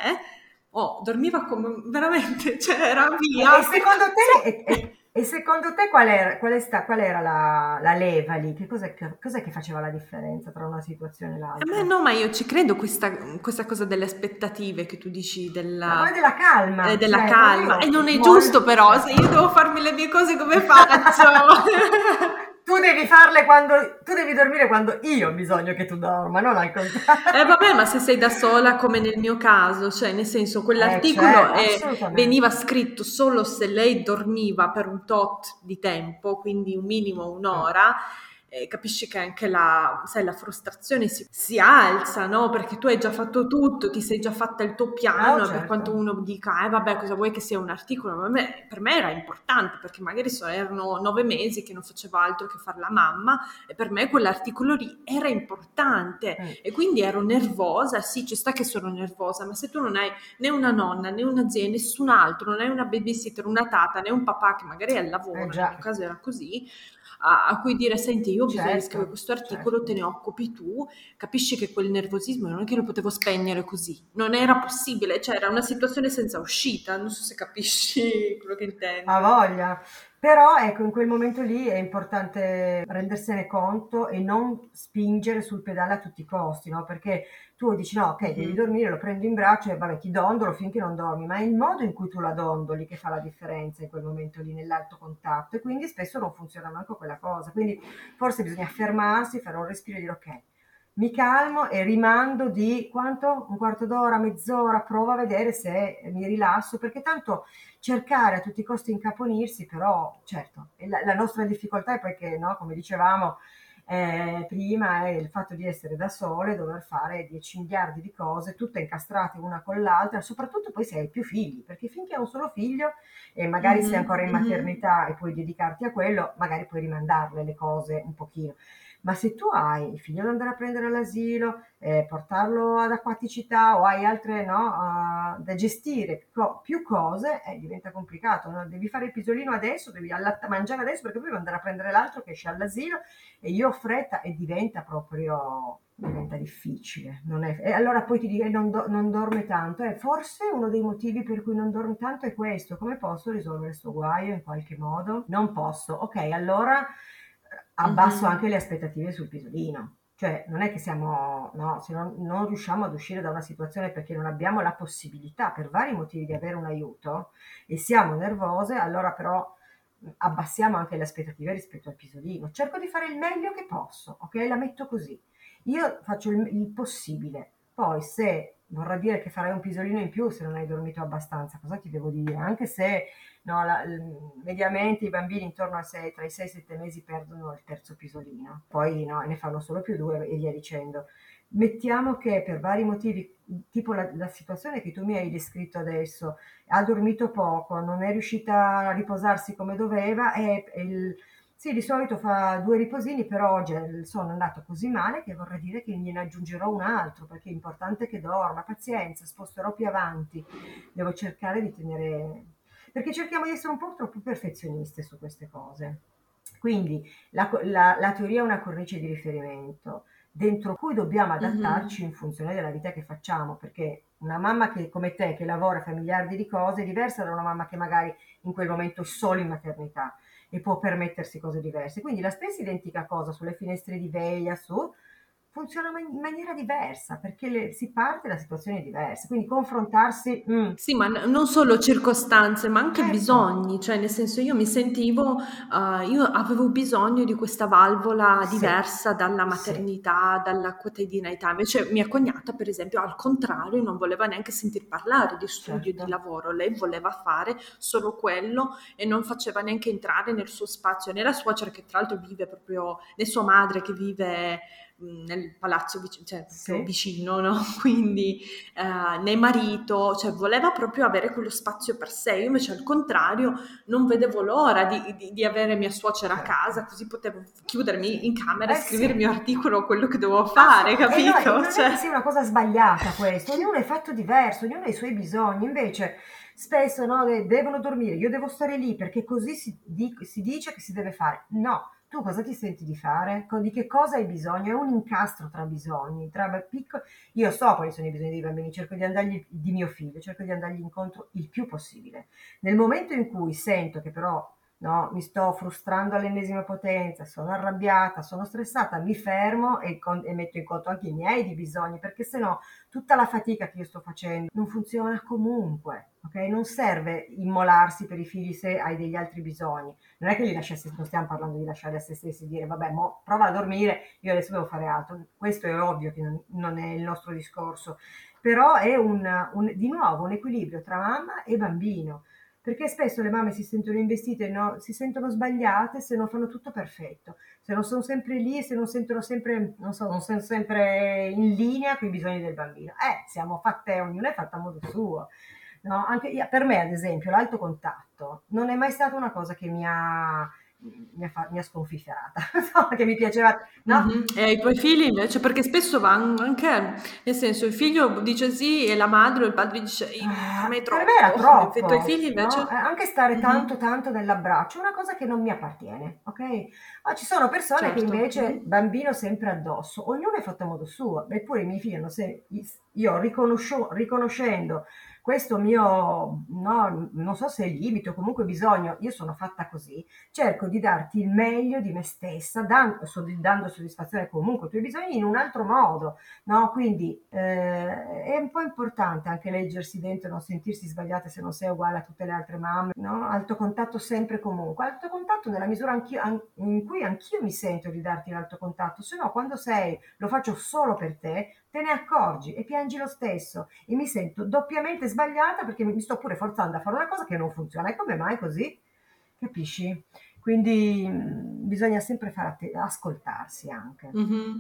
oh, dormiva come veramente, [laughs] cioè era via. E secondo te, e, secondo te qual era, qual sta, qual era la, la, leva lì? Che cos'è, cos'è, che faceva la differenza tra una situazione e l'altra? A me no, ma io ci credo questa, questa cosa delle aspettative che tu dici della, ma poi della calma. Eh, della cioè, calma. E non è molto... giusto però, se io devo farmi le mie cose come faccio? [laughs] tu devi farle quando tu devi dormire quando io ho bisogno che tu dorma, non al contrario. Eh vabbè, ma se sei da sola come nel mio caso, cioè nel senso quell'articolo eh, è, veniva scritto solo se lei dormiva per un tot di tempo, quindi un minimo un'ora eh, capisci che anche la, sai, la frustrazione si, si, alza, no? Perché tu hai già fatto tutto, ti sei già fatta il tuo piano, oh, certo. per quanto uno dica, eh vabbè, cosa vuoi che sia un articolo? Ma me, per me era importante, perché magari so, erano nove mesi che non facevo altro che fare la mamma, e per me quell'articolo lì era importante, mm. e quindi ero nervosa, sì, ci sta che sono nervosa, ma se tu non hai né una nonna, né una zia, nessun altro, non hai una babysitter, una tata, né un papà che magari è al lavoro, eh, nel mio caso era così, a, a, cui dire senti io ho bisogno certo, di scrivere questo articolo, certo. te ne occupi tu, capisci che quel nervosismo non è che lo potevo spegnere così, non era possibile, cioè era una situazione senza uscita, non so se capisci [laughs] quello che intendo. Ha voglia, però ecco in quel momento lì è importante rendersene conto e non spingere sul pedale a tutti i costi, no? Perché tu dici no, ok, mm-hmm. devi dormire, lo prendo in braccio e vabbè ti dondolo finché non dormi, ma è il modo in cui tu la dondoli che fa la differenza in quel momento lì nell'alto contatto e quindi spesso non funziona manco quella cosa, quindi forse bisogna fermarsi, fare un respiro e dire ok, mi calmo e rimando di quanto? Un quarto d'ora, mezz'ora, provo a vedere se mi rilasso, perché tanto cercare a tutti i costi incaponirsi, però certo, la, la nostra difficoltà è poi che, no, come dicevamo, eh, prima è il fatto di essere da sole, dover fare 10 miliardi di cose, tutte incastrate una con l'altra, soprattutto poi se hai più figli, perché finché hai un solo figlio e magari mm-hmm. sei ancora in maternità mm-hmm. e puoi dedicarti a quello, magari puoi rimandarle le cose un pochino. Ma se tu hai il figlio da andare a prendere all'asilo, eh, portarlo ad acquaticità o hai altre no, uh, da gestire, co- più cose, eh, diventa complicato. No? Devi fare il pisolino adesso, devi allatta- mangiare adesso perché poi devi andare a prendere l'altro che esce all'asilo e io ho fretta e diventa proprio diventa difficile. È, e allora poi ti direi non, do, non dorme tanto. Eh, forse uno dei motivi per cui non dorme tanto è questo. Come posso risolvere questo guaio in qualche modo? Non posso. Ok, allora abbasso mm-hmm. anche le aspettative sul pisolino. Cioè, non è che siamo, no, se non, non, riusciamo ad uscire da una situazione perché non abbiamo la possibilità, per vari motivi, di avere un aiuto e siamo nervose, allora però abbassiamo anche le aspettative rispetto al pisolino. Cerco di fare il meglio che posso, ok? La metto così. Io faccio il, il possibile. Poi se vorrà dire che farai un pisolino in più se non hai dormito abbastanza, cosa ti devo dire? Anche se no, la, mediamente i bambini intorno a 6, tra i 6 e i 7 mesi perdono il terzo pisolino, poi no, ne fanno solo più due e via dicendo. Mettiamo che per vari motivi, tipo la, la situazione che tu mi hai descritto adesso, ha dormito poco, non è riuscita a riposarsi come doveva e, il, sì, di solito fa due riposini, però oggi è andato così male che vorrei dire che gliene aggiungerò un altro, perché è importante che dorma. Pazienza, sposterò più avanti. Devo cercare di tenere... perché cerchiamo di essere un po' troppo perfezioniste su queste cose. Quindi la, la, la teoria è una cornice di riferimento dentro cui dobbiamo adattarci mm-hmm. in funzione della vita che facciamo, perché una mamma che, come te che lavora fa miliardi di cose è diversa da una mamma che magari in quel momento è solo in maternità e può permettersi cose diverse. Quindi la stessa identica cosa sulle finestre di veglia, su, funziona in maniera diversa perché le, si parte da situazioni diverse, quindi confrontarsi... Mm. Sì, ma n- non solo circostanze, ma anche ecco. bisogni, cioè nel senso io mi sentivo, uh, io avevo bisogno di questa valvola sì. diversa dalla maternità, sì. dalla quotidianità, invece mia cognata per esempio al contrario non voleva neanche sentir parlare di studio, certo. di lavoro, lei voleva fare solo quello e non faceva neanche entrare nel suo spazio, né la suocera che tra l'altro vive proprio, né sua madre che vive nel palazzo vicino, cioè, sì. vicino, no? [laughs] Quindi eh, né marito, cioè voleva proprio avere quello spazio per sé. Io invece al contrario non vedevo l'ora di, di, di avere mia suocera a certo. casa, così potevo chiudermi in camera eh, e scrivere il sì. mio articolo, quello che dovevo fare, ah, capito? No, non cioè... sia una cosa sbagliata questo, ognuno è fatto diverso, ognuno ha i suoi bisogni, invece spesso no, devono dormire, io devo stare lì perché così si, di, si dice che si deve fare. No, tu cosa ti senti di fare? Di che cosa hai bisogno? È un incastro tra bisogni, tra piccoli... Io so quali sono i bisogni dei bambini, cerco di andargli, di mio figlio, cerco di andargli incontro il più possibile. Nel momento in cui sento che però no, mi sto frustrando all'ennesima potenza, sono arrabbiata, sono stressata, mi fermo e, con, e metto in conto anche i miei di bisogni, perché se no tutta la fatica che io sto facendo non funziona comunque. Okay? Non serve immolarsi per i figli se hai degli altri bisogni. Non è che li lasciassi, non stiamo parlando di lasciare a se stessi dire vabbè, mo, prova a dormire, io adesso devo fare altro. Questo è ovvio che non, non è il nostro discorso, però è un, un, di nuovo un equilibrio tra mamma e bambino perché spesso le mamme si sentono investite, no? si sentono sbagliate se non fanno tutto perfetto, se non sono sempre lì, se non sentono sempre, non so, non sono sempre in linea con i bisogni del bambino. Eh, siamo fatte, ognuno è fatta a modo suo. No? Anche per me, ad esempio, l'alto contatto non è mai stata una cosa che mi ha mi ha, fa- mi ha sconfifferata, [laughs] che mi piaceva. No? Mm-hmm. E ai tuoi figli invece, perché spesso va anche, nel senso, il figlio dice sì e la madre o il padre dice ah, a me è troppo. Per me era troppo. [laughs] I tuoi figli invece... No? Eh, anche stare mm-hmm. tanto tanto nell'abbraccio è una cosa che non mi appartiene, ok? Ma ci sono persone certo. che invece mm-hmm. bambino sempre addosso, ognuno è fatto a modo suo, eppure i miei figli hanno se- io riconoscendo questo mio, no, non so se è limite o comunque bisogno, io sono fatta così, cerco di darti il meglio di me stessa, dando, dando soddisfazione comunque ai tuoi bisogni in un altro modo, no? Quindi eh, è un po' importante anche leggersi dentro, non sentirsi sbagliate se non sei uguale a tutte le altre mamme, no? Alto contatto sempre comunque, alto contatto nella misura in cui anch'io mi sento di darti l'alto contatto, se no quando sei, lo faccio solo per te, te ne accorgi e piangi lo stesso e mi sento doppiamente sbagliata perché mi sto pure forzando a fare una cosa che non funziona. E come mai così? Capisci? Quindi mh, bisogna sempre fare att- ascoltarsi anche. Mm-hmm.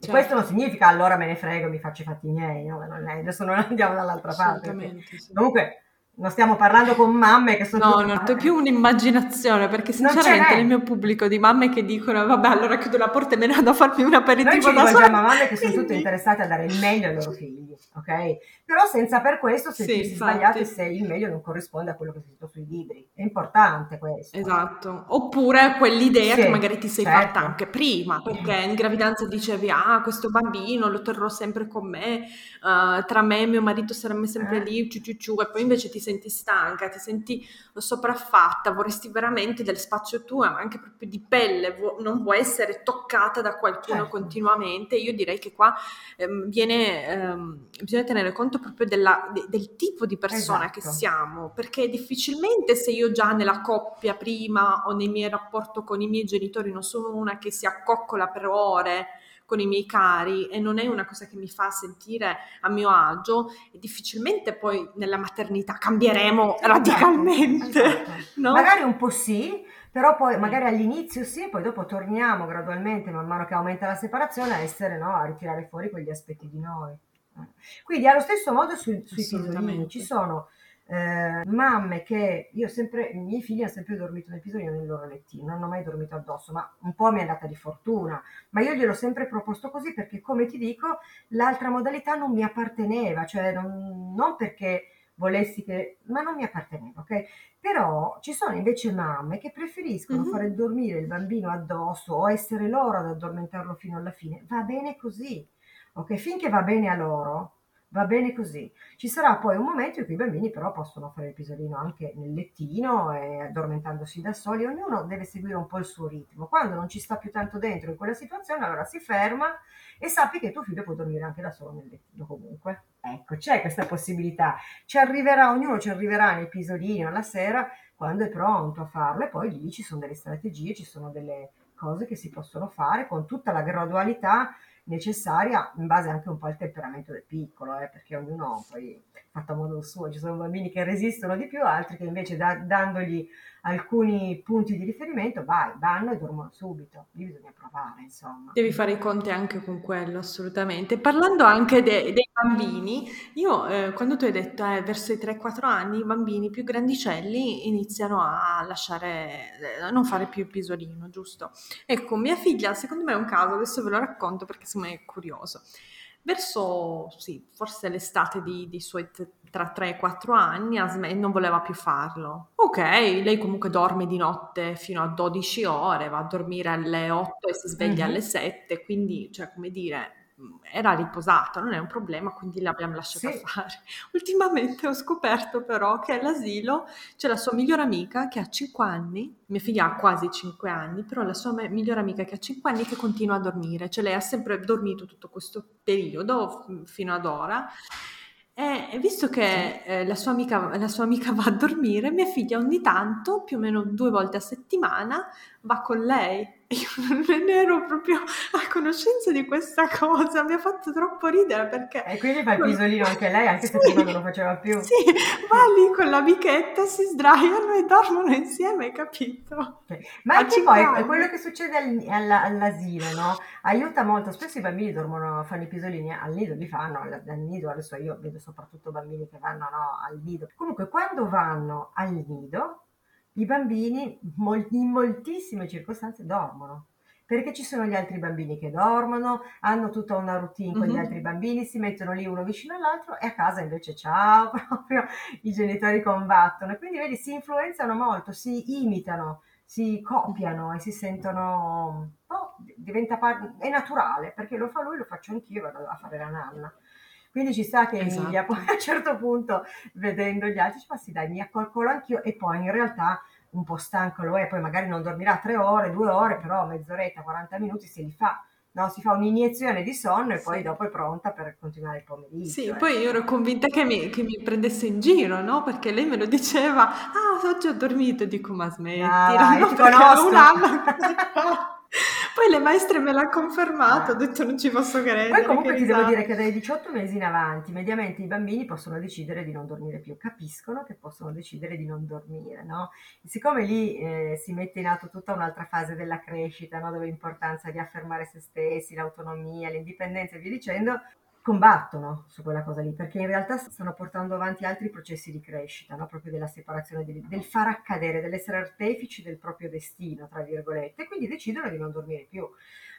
Certo. Questo non significa allora me ne frego, mi faccio i fatti miei, no? non è, adesso non [laughs] andiamo dall'altra parte. Sì. Comunque non stiamo parlando con mamme che sono... No, non è più un'immaginazione, perché sinceramente nel mio pubblico di mamme che dicono vabbè allora chiudo la porta e me ne vado a farmi un aperitivo Noi ci rivolgiamo a mamme che sono tutte interessate a dare il meglio ai loro figli, ok? Però senza per questo sentirsi sì, sbagliate se il meglio non corrisponde a quello che è scritto sui libri. È importante questo. Esatto. Oppure quell'idea sì, che magari ti sei certo. fatta anche prima, perché in gravidanza dicevi ah questo bambino lo terrò sempre con me, uh, tra me e mio marito saremo sempre eh. lì, ciu ciu ciu, e poi invece ti senti stanca, ti senti sopraffatta, vorresti veramente del spazio tuo, ma anche proprio di pelle, non vuoi essere toccata da qualcuno certo. continuamente. Io direi che qua ehm, viene, ehm, bisogna tenere conto proprio della, de, del tipo di persona esatto. che siamo, perché difficilmente se io già nella coppia prima o nei miei rapporti con i miei genitori non sono una che si accoccola per ore, con i miei cari e non è una cosa che mi fa sentire a mio agio e difficilmente poi nella maternità cambieremo esatto, radicalmente. Esatto. [laughs] No? Magari un po' sì, però poi magari all'inizio sì poi dopo torniamo gradualmente man mano che aumenta la separazione a essere, no, a ritirare fuori quegli aspetti di noi. Quindi allo stesso modo sui, sui pisolini ci sono eh, mamme che io sempre, i miei figli hanno sempre dormito nel pisolino nel loro lettino, non hanno mai dormito addosso, ma un po' mi è andata di fortuna, ma io gliel'ho sempre proposto così perché come ti dico l'altra modalità non mi apparteneva, cioè non, non perché volessi che, ma non mi apparteneva, ok? Però ci sono invece mamme che preferiscono mm-hmm. fare dormire il bambino addosso o essere loro ad addormentarlo fino alla fine, va bene così, ok? Finché va bene a loro, Va bene così. Ci sarà poi un momento in cui i bambini però possono fare il pisolino anche nel lettino e addormentandosi da soli, ognuno deve seguire un po' il suo ritmo. Quando non ci sta più tanto dentro in quella situazione, allora si ferma e sappi che tuo figlio può dormire anche da solo nel lettino comunque. Ecco, c'è questa possibilità. Ci arriverà, ognuno ci arriverà nel pisolino alla sera quando è pronto a farlo e poi lì ci sono delle strategie, ci sono delle cose che si possono fare con tutta la gradualità necessaria in base anche un po' al temperamento del piccolo, eh, perché ognuno poi fatto a modo suo, ci sono bambini che resistono di più, altri che invece da, dandogli alcuni punti di riferimento, vai, vanno e dormono subito. Lì bisogna provare, insomma. Devi fare i conti anche con quello, assolutamente. Parlando anche de- dei bambini, io eh, quando tu hai detto eh, verso i 3-4 anni i bambini più grandicelli iniziano a lasciare, eh, a non fare più il pisolino, giusto? Ecco, mia figlia, secondo me è un caso, adesso ve lo racconto perché secondo me è curioso. Verso, sì, forse l'estate di, dei suoi tra 3 e 4 anni sm- non voleva più farlo. Ok, lei comunque dorme di notte fino a 12 ore, va a dormire alle 8 e si sveglia mm-hmm. alle 7, quindi, cioè, come dire, era riposata, non è un problema, quindi l'abbiamo lasciata sì. fare. [laughs] Ultimamente ho scoperto però che all'asilo c'è la sua migliore amica che ha 5 anni, mia figlia ha quasi 5 anni, però la sua migliore amica che ha 5 anni che continua a dormire, cioè lei ha sempre dormito tutto questo periodo fino ad ora e visto che eh, la, sua amica, la sua amica [laughs] va a dormire, mia figlia ogni tanto, più o meno due volte a settimana, va con lei. Io non ero proprio a conoscenza di questa cosa, mi ha fatto troppo ridere perché... E quindi fa il pisolino anche lei, anche se prima non lo faceva più. Sì, va lì con l'amichetta, si sdraiano e dormono insieme, capito? Ma anche poi anni. quello che succede all, all'asilo, no? Aiuta molto, spesso i bambini dormono, fanno i pisolini, al nido li fanno, al, al nido, adesso io vedo soprattutto bambini che vanno no, al nido. Comunque quando vanno al nido i bambini in moltissime circostanze dormono perché ci sono gli altri bambini che dormono, hanno tutta una routine con mm-hmm. gli altri bambini, si mettono lì uno vicino all'altro e a casa invece ciao, [laughs] proprio i genitori combattono e quindi vedi si influenzano molto, si imitano, si copiano e si sentono, oh, diventa parte, è naturale perché lo fa lui, lo faccio anch'io, vado a fare la nanna. Quindi ci sta che esatto. Emilia poi [laughs] a un certo punto, vedendo gli altri, dice, ma sì dai, mi accolcolo anch'io e poi in realtà un po' stanco lo è, poi magari non dormirà tre ore, due ore, però mezz'oretta, 40 minuti se li fa. No, si fa un'iniezione di sonno e poi sì. dopo è pronta per continuare il pomeriggio. Sì, eh. poi io ero convinta che mi, che mi, prendesse in giro, no? Perché lei me lo diceva, ah, oggi ho dormito, dico, ma smetti, ah, no, ti conosco. un anno [laughs] Poi le maestre me l'hanno confermato, ho detto non ci posso credere. Poi comunque ti devo dire che dai 18 mesi in avanti, mediamente i bambini possono decidere di non dormire più, capiscono che possono decidere di non dormire, no? E siccome lì eh, si mette in atto tutta un'altra fase della crescita, no? dove l'importanza di affermare se stessi, l'autonomia, l'indipendenza e via dicendo, combattono su quella cosa lì, perché in realtà stanno portando avanti altri processi di crescita, no? proprio della separazione, del, del, far accadere, dell'essere artefici del proprio destino, tra virgolette, e quindi decidono di non dormire più.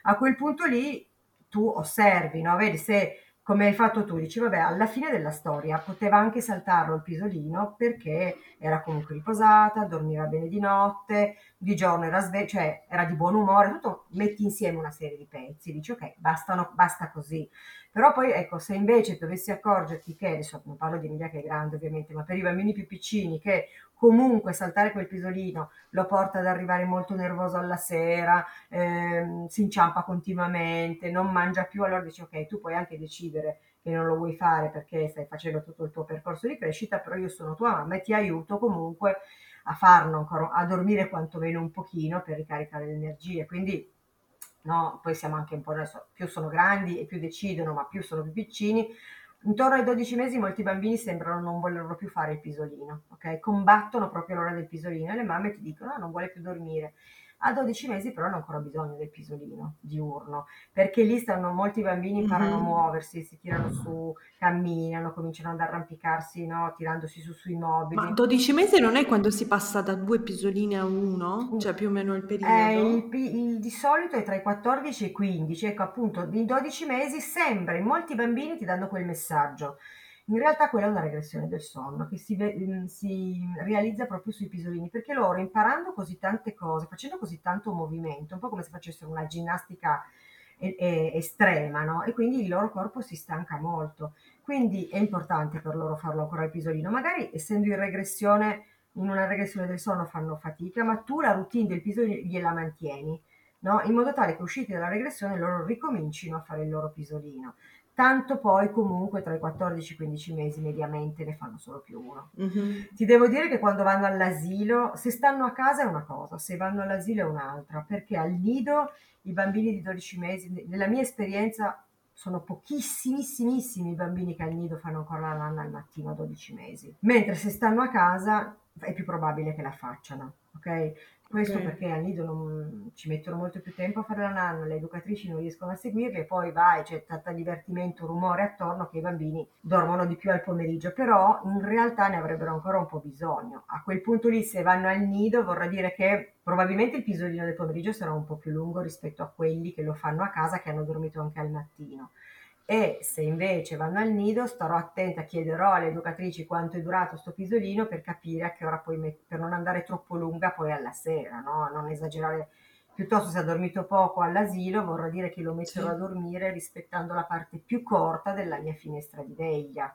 A quel punto lì tu osservi, no? vedi se come hai fatto tu, dici vabbè alla fine della storia poteva anche saltarlo il pisolino perché era comunque riposata, dormiva bene di notte, di giorno era sveglia, cioè era di buon umore, tutto, metti insieme una serie di pezzi, dici ok, bastano, basta così. Però poi ecco, se invece dovessi accorgerti che, adesso non parlo di Emilia che è grande ovviamente, ma per i bambini più piccini che comunque saltare quel pisolino lo porta ad arrivare molto nervoso alla sera, ehm, si inciampa continuamente, non mangia più, allora dici ok, tu puoi anche decidere che non lo vuoi fare perché stai facendo tutto il tuo percorso di crescita, però io sono tua mamma e ti aiuto comunque a farlo ancora, a dormire quantomeno un pochino per ricaricare le energie. Quindi no? Poi siamo anche un po' adesso, più sono grandi e più decidono, ma più sono più piccini. Intorno ai 12 mesi molti bambini sembrano non volerlo più fare il pisolino, ok? Combattono proprio l'ora del pisolino e le mamme ti dicono: ah, non vuole più dormire. A 12 mesi però hanno ancora bisogno del pisolino diurno, perché lì stanno molti bambini imparano mm-hmm. a muoversi, si tirano su, camminano, cominciano ad arrampicarsi, no? tirandosi su sui mobili. Ma 12 mesi non è quando si passa da due pisoline a uno? Cioè più o meno il periodo? Eh, il, il, di solito è tra i 14 e i 15, ecco appunto, in 12 mesi sembra, in molti bambini ti danno quel messaggio in realtà quella è una regressione del sonno che si, mm, si, realizza proprio sui pisolini, perché loro imparando così tante cose, facendo così tanto movimento, un po' come se facessero una ginnastica estrema, no? E quindi il loro corpo si stanca molto. Quindi è importante per loro farlo ancora il pisolino. Magari essendo in regressione, in una regressione del sonno fanno fatica, ma tu la routine del pisolino gliela mantieni, no? In modo tale che usciti dalla regressione loro ricomincino a fare il loro pisolino tanto poi comunque tra i 14 e i 15 mesi mediamente ne fanno solo più uno. Mm-hmm. Ti devo dire che quando vanno all'asilo, se stanno a casa è una cosa, se vanno all'asilo è un'altra, perché al nido i bambini di 12 mesi, nella mia esperienza sono pochissimissimi i bambini che al nido fanno ancora la nanna al mattino a 12 mesi, mentre se stanno a casa è più probabile che la facciano, ok? Questo okay. perché al nido non, ci mettono molto più tempo a fare la nanna, le educatrici non riescono a seguirli e poi vai, c'è tanta divertimento, rumore attorno che i bambini dormono di più al pomeriggio, però in realtà ne avrebbero ancora un po' bisogno. A quel punto lì se vanno al nido vorrà dire che probabilmente il pisolino del pomeriggio sarà un po' più lungo rispetto a quelli che lo fanno a casa che hanno dormito anche al mattino e se invece vanno al nido starò attenta, chiederò alle educatrici quanto è durato sto pisolino per capire a che ora poi met- per non andare troppo lunga poi alla sera, no? non esagerare. Piuttosto se ha dormito poco all'asilo vorrà dire che lo metterò sì. a dormire rispettando la parte più corta della mia finestra di veglia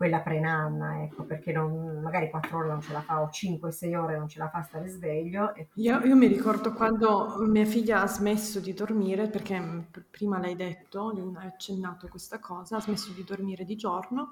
quella pre-nanna, ecco, perché non, magari 4 ore non ce la fa o 5-6 ore non ce la fa stare sveglio. Io, io, mi ricordo quando mia figlia ha smesso di dormire, perché prima l'hai detto, hai accennato questa cosa, ha smesso di dormire di giorno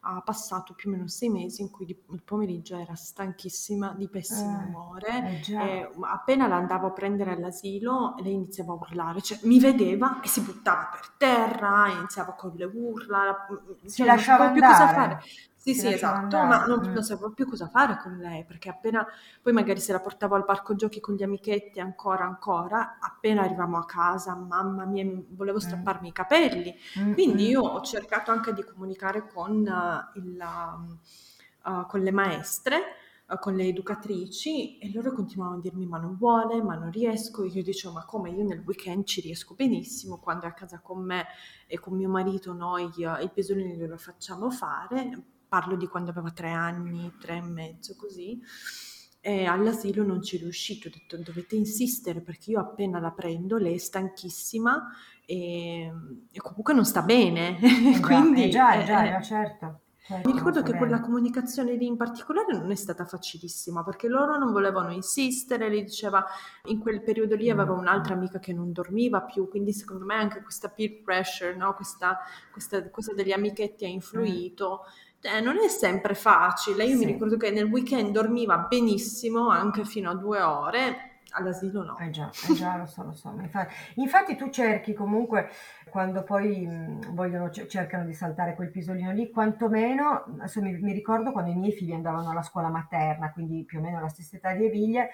ha passato più o meno sei mesi in cui il pomeriggio era stanchissima, di pessimo eh, umore. Eh, appena la andavo a prendere all'asilo, lei iniziava a urlare, cioè mi vedeva e si buttava per terra, iniziava con le urla, cioè, si lasciava più cosa fare. Sì, sì, esatto, ma non, mm. non, sapevo più cosa fare con lei, perché appena, poi magari se la portavo al parco giochi con gli amichetti ancora, ancora, appena arrivavamo a casa, mamma mia, volevo mm. strapparmi mm. i capelli. Mm. Quindi io ho cercato anche di comunicare con, uh, il, uh, con le maestre, uh, con le educatrici, e loro continuavano a dirmi ma non vuole, ma non riesco. Io dicevo ma come, io nel weekend ci riesco benissimo, quando è a casa con me e con mio marito noi i pesolini lo facciamo fare parlo di quando aveva tre anni, tre e mezzo così, e all'asilo non ci riuscito, ho detto dovete insistere perché io appena la prendo, lei è stanchissima e, e comunque non sta bene. [laughs] Eh Quindi, eh già, eh, già, eh, certo. Certo, Mi ricordo che quella comunicazione lì in particolare non è stata facilissima perché loro non volevano insistere, lei diceva in quel periodo lì aveva mm. un'altra amica che non dormiva più, quindi secondo me anche questa peer pressure, no? questa, questa cosa degli amichetti ha influito. Mm eh, non è sempre facile. Io sì. mi ricordo che nel weekend dormiva benissimo, anche fino a due ore. All'asilo no. Eh già, eh già lo so, lo so. Infatti, infatti tu cerchi comunque, quando poi mh, vogliono, cercano di saltare quel pisolino lì, quantomeno, adesso mi, mi, ricordo quando i miei figli andavano alla scuola materna, quindi più o meno la stessa età di Eviglie,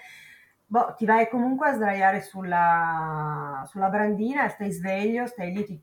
boh, ti vai comunque a sdraiare sulla, sulla brandina, stai sveglio, stai lì, ti,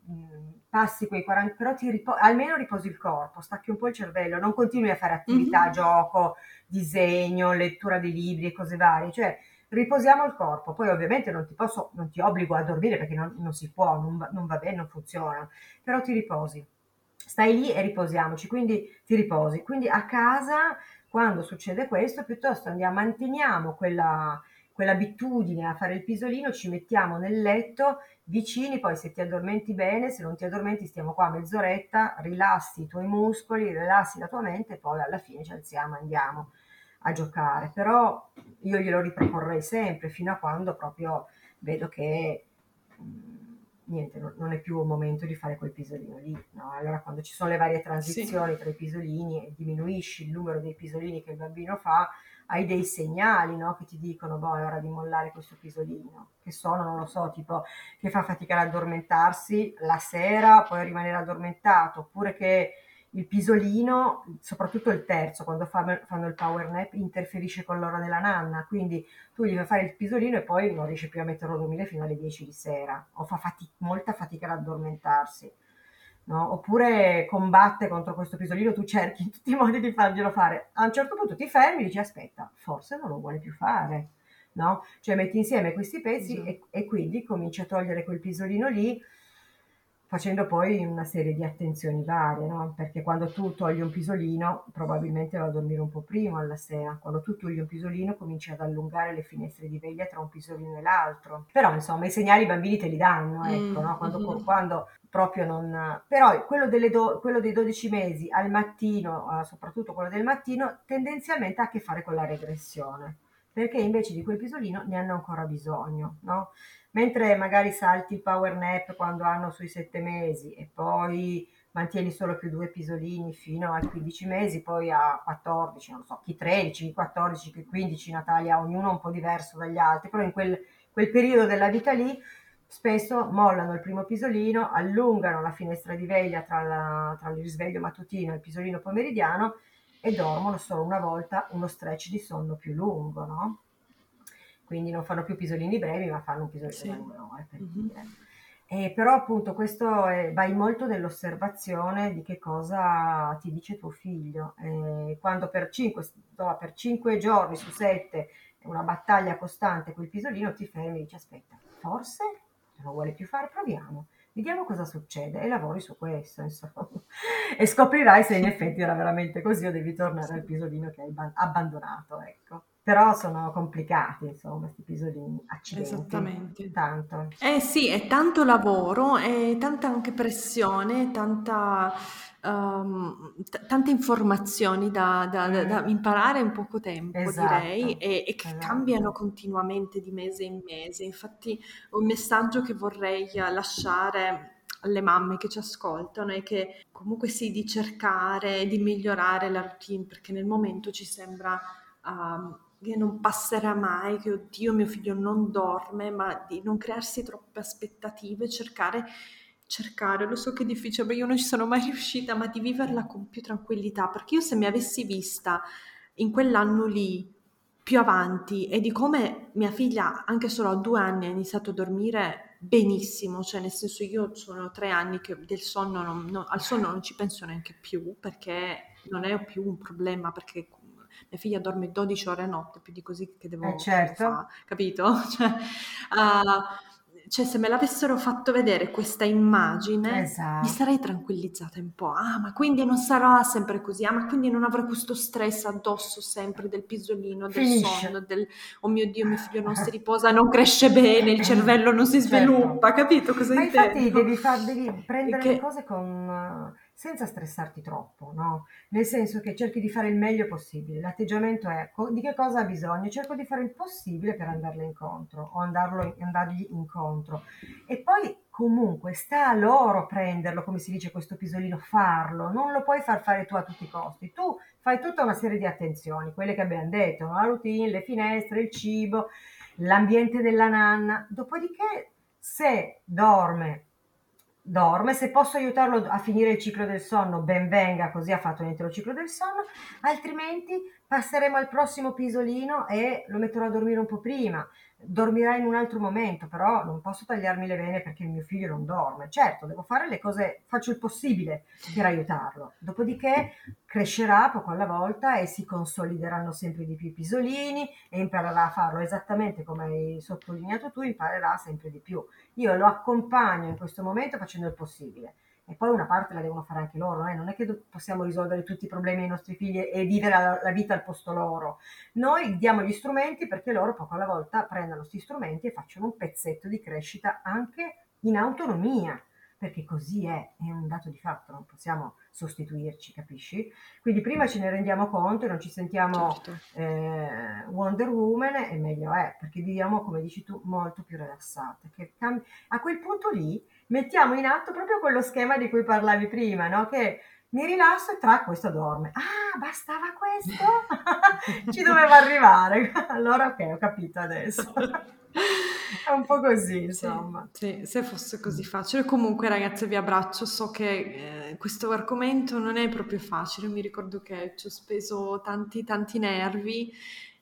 passi quei 40, però ti ripo- almeno riposi il corpo, stacchi un po' il cervello, non continui a fare attività, mm-hmm. gioco, disegno, lettura di libri e cose varie, cioè riposiamo il corpo, poi ovviamente non ti posso, non ti obbligo a dormire perché non, non si può, non va, non va bene, non funziona, però ti riposi, stai lì e riposiamoci, quindi ti riposi, quindi a casa quando succede questo piuttosto andiamo, manteniamo quella, quell'abitudine a fare il pisolino, ci mettiamo nel letto vicini, poi se ti addormenti bene, se non ti addormenti stiamo qua mezz'oretta, rilassi i tuoi muscoli, rilassi la tua mente e poi alla fine ci alziamo e andiamo a giocare. Però io glielo riproporrei sempre fino a quando proprio vedo che mm, niente, non è più un momento di fare quel pisolino lì. No? Allora quando ci sono le varie transizioni sì. tra i pisolini e diminuisci il numero dei pisolini che il bambino fa, hai dei segnali no? che ti dicono, boh, è ora di mollare questo pisolino, che sono, non lo so, tipo che fa fatica ad addormentarsi la sera, poi rimanere addormentato, oppure che il pisolino, soprattutto il terzo, quando fanno il power nap, interferisce con l'ora della nanna, quindi tu gli fai fare il pisolino e poi non riesci più a metterlo a dormire fino alle 10 di sera, o fa fatica, molta fatica ad addormentarsi no? oppure combatte contro questo pisolino, tu cerchi in [laughs] tutti i modi di farglielo fare. A un certo punto ti fermi e dici aspetta, forse non lo vuole più fare. No? Cioè metti insieme questi pezzi sì. e, e, quindi cominci a togliere quel pisolino lì facendo poi una serie di attenzioni varie, no? Perché quando tu togli un pisolino, probabilmente va a dormire un po' prima alla sera. Quando tu togli un pisolino, cominci ad allungare le finestre di veglia tra un pisolino e l'altro. Però, insomma, i segnali i bambini te li danno, ecco, mm, no? Quando, mm-hmm. quando proprio non... Però quello, do... quello, dei 12 mesi al mattino, eh, soprattutto quello del mattino, tendenzialmente ha a che fare con la regressione, perché invece di quel pisolino ne hanno ancora bisogno, no? Mentre magari salti il power nap quando hanno sui sette mesi e poi mantieni solo più due pisolini fino ai 15 mesi, poi a 14, non so, chi 13, chi 14, chi 15, Natalia, ognuno un po' diverso dagli altri, però in quel, quel periodo della vita lì spesso mollano il primo pisolino, allungano la finestra di veglia tra, la, tra il risveglio mattutino e il pisolino pomeridiano e dormono solo una volta uno stretch di sonno più lungo, no? Quindi non fanno più pisolini brevi, ma fanno un pisolino sì. da ore, per mm-hmm. dire. E però appunto questo è, vai molto nell'osservazione di che cosa ti dice tuo figlio. E quando per 5, per 5 giorni su 7 è una battaglia costante quel pisolino, ti fermi e dici aspetta, forse non lo vuole più fare, proviamo. Vediamo cosa succede e lavori su questo, [laughs] insomma. E scoprirai se in effetti era veramente così o devi tornare al pisolino che hai abbandonato, ecco però sono complicati, insomma, questi pisolini, accidenti. Esattamente. Tanto. Eh sì, è tanto lavoro, è tanta anche pressione, tanta, um, t- tante informazioni da, da, da, da, mm. imparare in poco tempo, esatto. direi, e, e che esatto. cambiano continuamente di mese in mese. Infatti un messaggio che vorrei lasciare alle mamme che ci ascoltano è che comunque sì, di cercare di migliorare la routine, perché nel momento ci sembra... Um, che non passerà mai, che oddio mio figlio non dorme, ma di non crearsi troppe aspettative, cercare, cercare, lo so che è difficile, ma io non ci sono mai riuscita, ma di viverla con più tranquillità, perché io se mi avessi vista in quell'anno lì più avanti e di come mia figlia anche solo a due anni ha iniziato a dormire benissimo, cioè nel senso io sono tre anni che del sonno non, no, al sonno non ci penso neanche più perché non è più un problema perché mia figlia dorme 12 ore a notte, più di così che devo eh certo. fare, capito? [laughs] Cioè, uh, cioè, se me l'avessero fatto vedere questa immagine, esatto. mi sarei tranquillizzata un po'. Ah, ma quindi non sarà sempre così. Ah, ma quindi non avrò questo stress addosso sempre del pisolino, del Finisce. sonno, del oh mio Dio, mio figlio non si riposa, non cresce bene, il cervello non si [laughs] certo. sviluppa, certo. capito cosa ma intendo? Infatti devi, far, devi prendere che... le cose con senza stressarti troppo, no? Nel senso che cerchi di fare il meglio possibile. L'atteggiamento è di che cosa ha bisogno? Cerco di fare il possibile per andarle incontro o andarlo, andargli incontro. E poi comunque sta a loro prenderlo, come si dice questo pisolino, farlo. Non lo puoi far fare tu a tutti i costi. Tu fai tutta una serie di attenzioni, quelle che abbiamo detto, la routine, le finestre, il cibo, l'ambiente della nanna. Dopodiché se dorme dorme, se posso aiutarlo a finire il ciclo del sonno, ben venga, così ha fatto un intero ciclo del sonno, altrimenti passeremo al prossimo pisolino e lo metterò a dormire un po' prima dormirà in un altro momento, però non posso tagliarmi le vene perché il mio figlio non dorme. Certo, devo fare le cose, faccio il possibile per aiutarlo. Dopodiché crescerà poco alla volta e si consolideranno sempre di più i pisolini e imparerà a farlo esattamente come hai sottolineato tu, imparerà sempre di più. Io lo accompagno in questo momento facendo il possibile e poi una parte la devono fare anche loro, eh? non è che possiamo risolvere tutti i problemi dei nostri figli e vivere la, la, vita al posto loro. Noi diamo gli strumenti perché loro poco alla volta prendano questi strumenti e facciano un pezzetto di crescita anche in autonomia, perché così è, è un dato di fatto, non possiamo sostituirci, capisci? Quindi prima ce ne rendiamo conto e non ci sentiamo certo. eh, Wonder Woman e meglio è, perché viviamo, come dici tu, molto più rilassate. Cam- a quel punto lì mettiamo in atto proprio quello schema di cui parlavi prima, no? Che mi rilasso e tra questo dorme. Ah, bastava questo? [laughs] Ci doveva arrivare. [laughs] allora ok, ho capito adesso. [laughs] È un po' così, insomma. Sì, sì, se fosse così facile. Comunque, ragazze, vi abbraccio. So che eh, questo argomento non è proprio facile. Mi ricordo che ci ho speso tanti, tanti nervi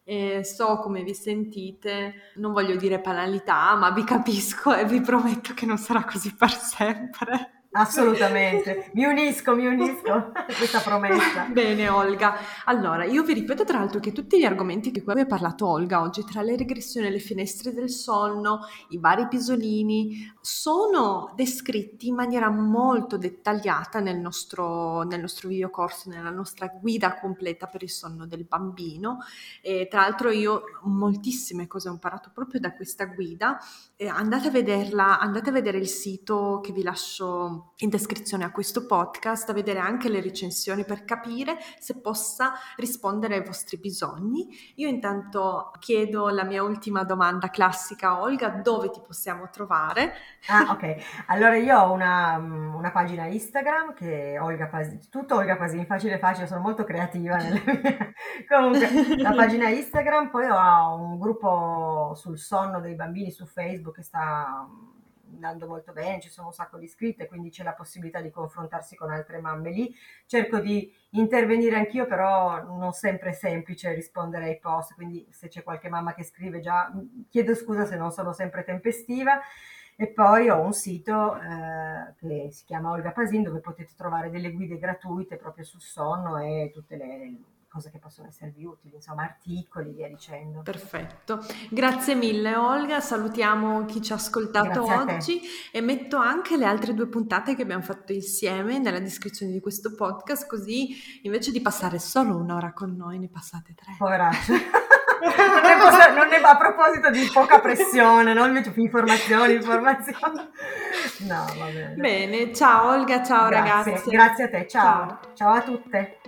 e so come vi sentite, non voglio dire banalità, ma vi capisco e vi prometto che non sarà così per sempre. Assolutamente, mi unisco, mi unisco a questa promessa. [laughs] Bene Olga, allora io vi ripeto tra l'altro che tutti gli argomenti di cui abbiamo parlato Olga oggi, tra le regressioni, le finestre del sonno, i vari pisolini, sono descritti in maniera molto dettagliata nel nostro, nel nostro videocorso, nella nostra guida completa per il sonno del bambino. E, tra l'altro io moltissime cose ho imparato proprio da questa guida. E andate a vederla, andate a vedere il sito che vi lascio in descrizione a questo podcast a vedere anche le recensioni per capire se possa rispondere ai vostri bisogni. Io intanto chiedo la mia ultima domanda classica, Olga, dove ti possiamo trovare? Ah, ok. Allora io ho una, una pagina Instagram che è Olga Pasini, tutto Olga Pasini, facile facile, sono molto creativa nelle mie... [laughs] Comunque, la pagina Instagram, poi ho un gruppo sul sonno dei bambini su Facebook che sta andando molto bene, ci sono un sacco di iscritte, quindi c'è la possibilità di confrontarsi con altre mamme lì. Cerco di intervenire anch'io, però non sempre è semplice rispondere ai post, quindi se c'è qualche mamma che scrive già chiedo scusa se non sono sempre tempestiva. E poi ho un sito eh, che si chiama Olga Pasin dove potete trovare delle guide gratuite proprio sul sonno e tutte le cose che possono esservi utili, insomma articoli, via dicendo. Perfetto, grazie mille Olga, salutiamo chi ci ha ascoltato grazie oggi e metto anche le altre due puntate che abbiamo fatto insieme nella descrizione di questo podcast, così invece di passare solo un'ora con noi ne passate tre. Poveraccio. non, [laughs] non ne va a proposito di poca pressione, no? Invece più informazioni, informazioni. No, va bene. Bene, ciao Olga, ciao grazie, ragazze. Grazie a te, ciao. Ciao, ciao a tutte.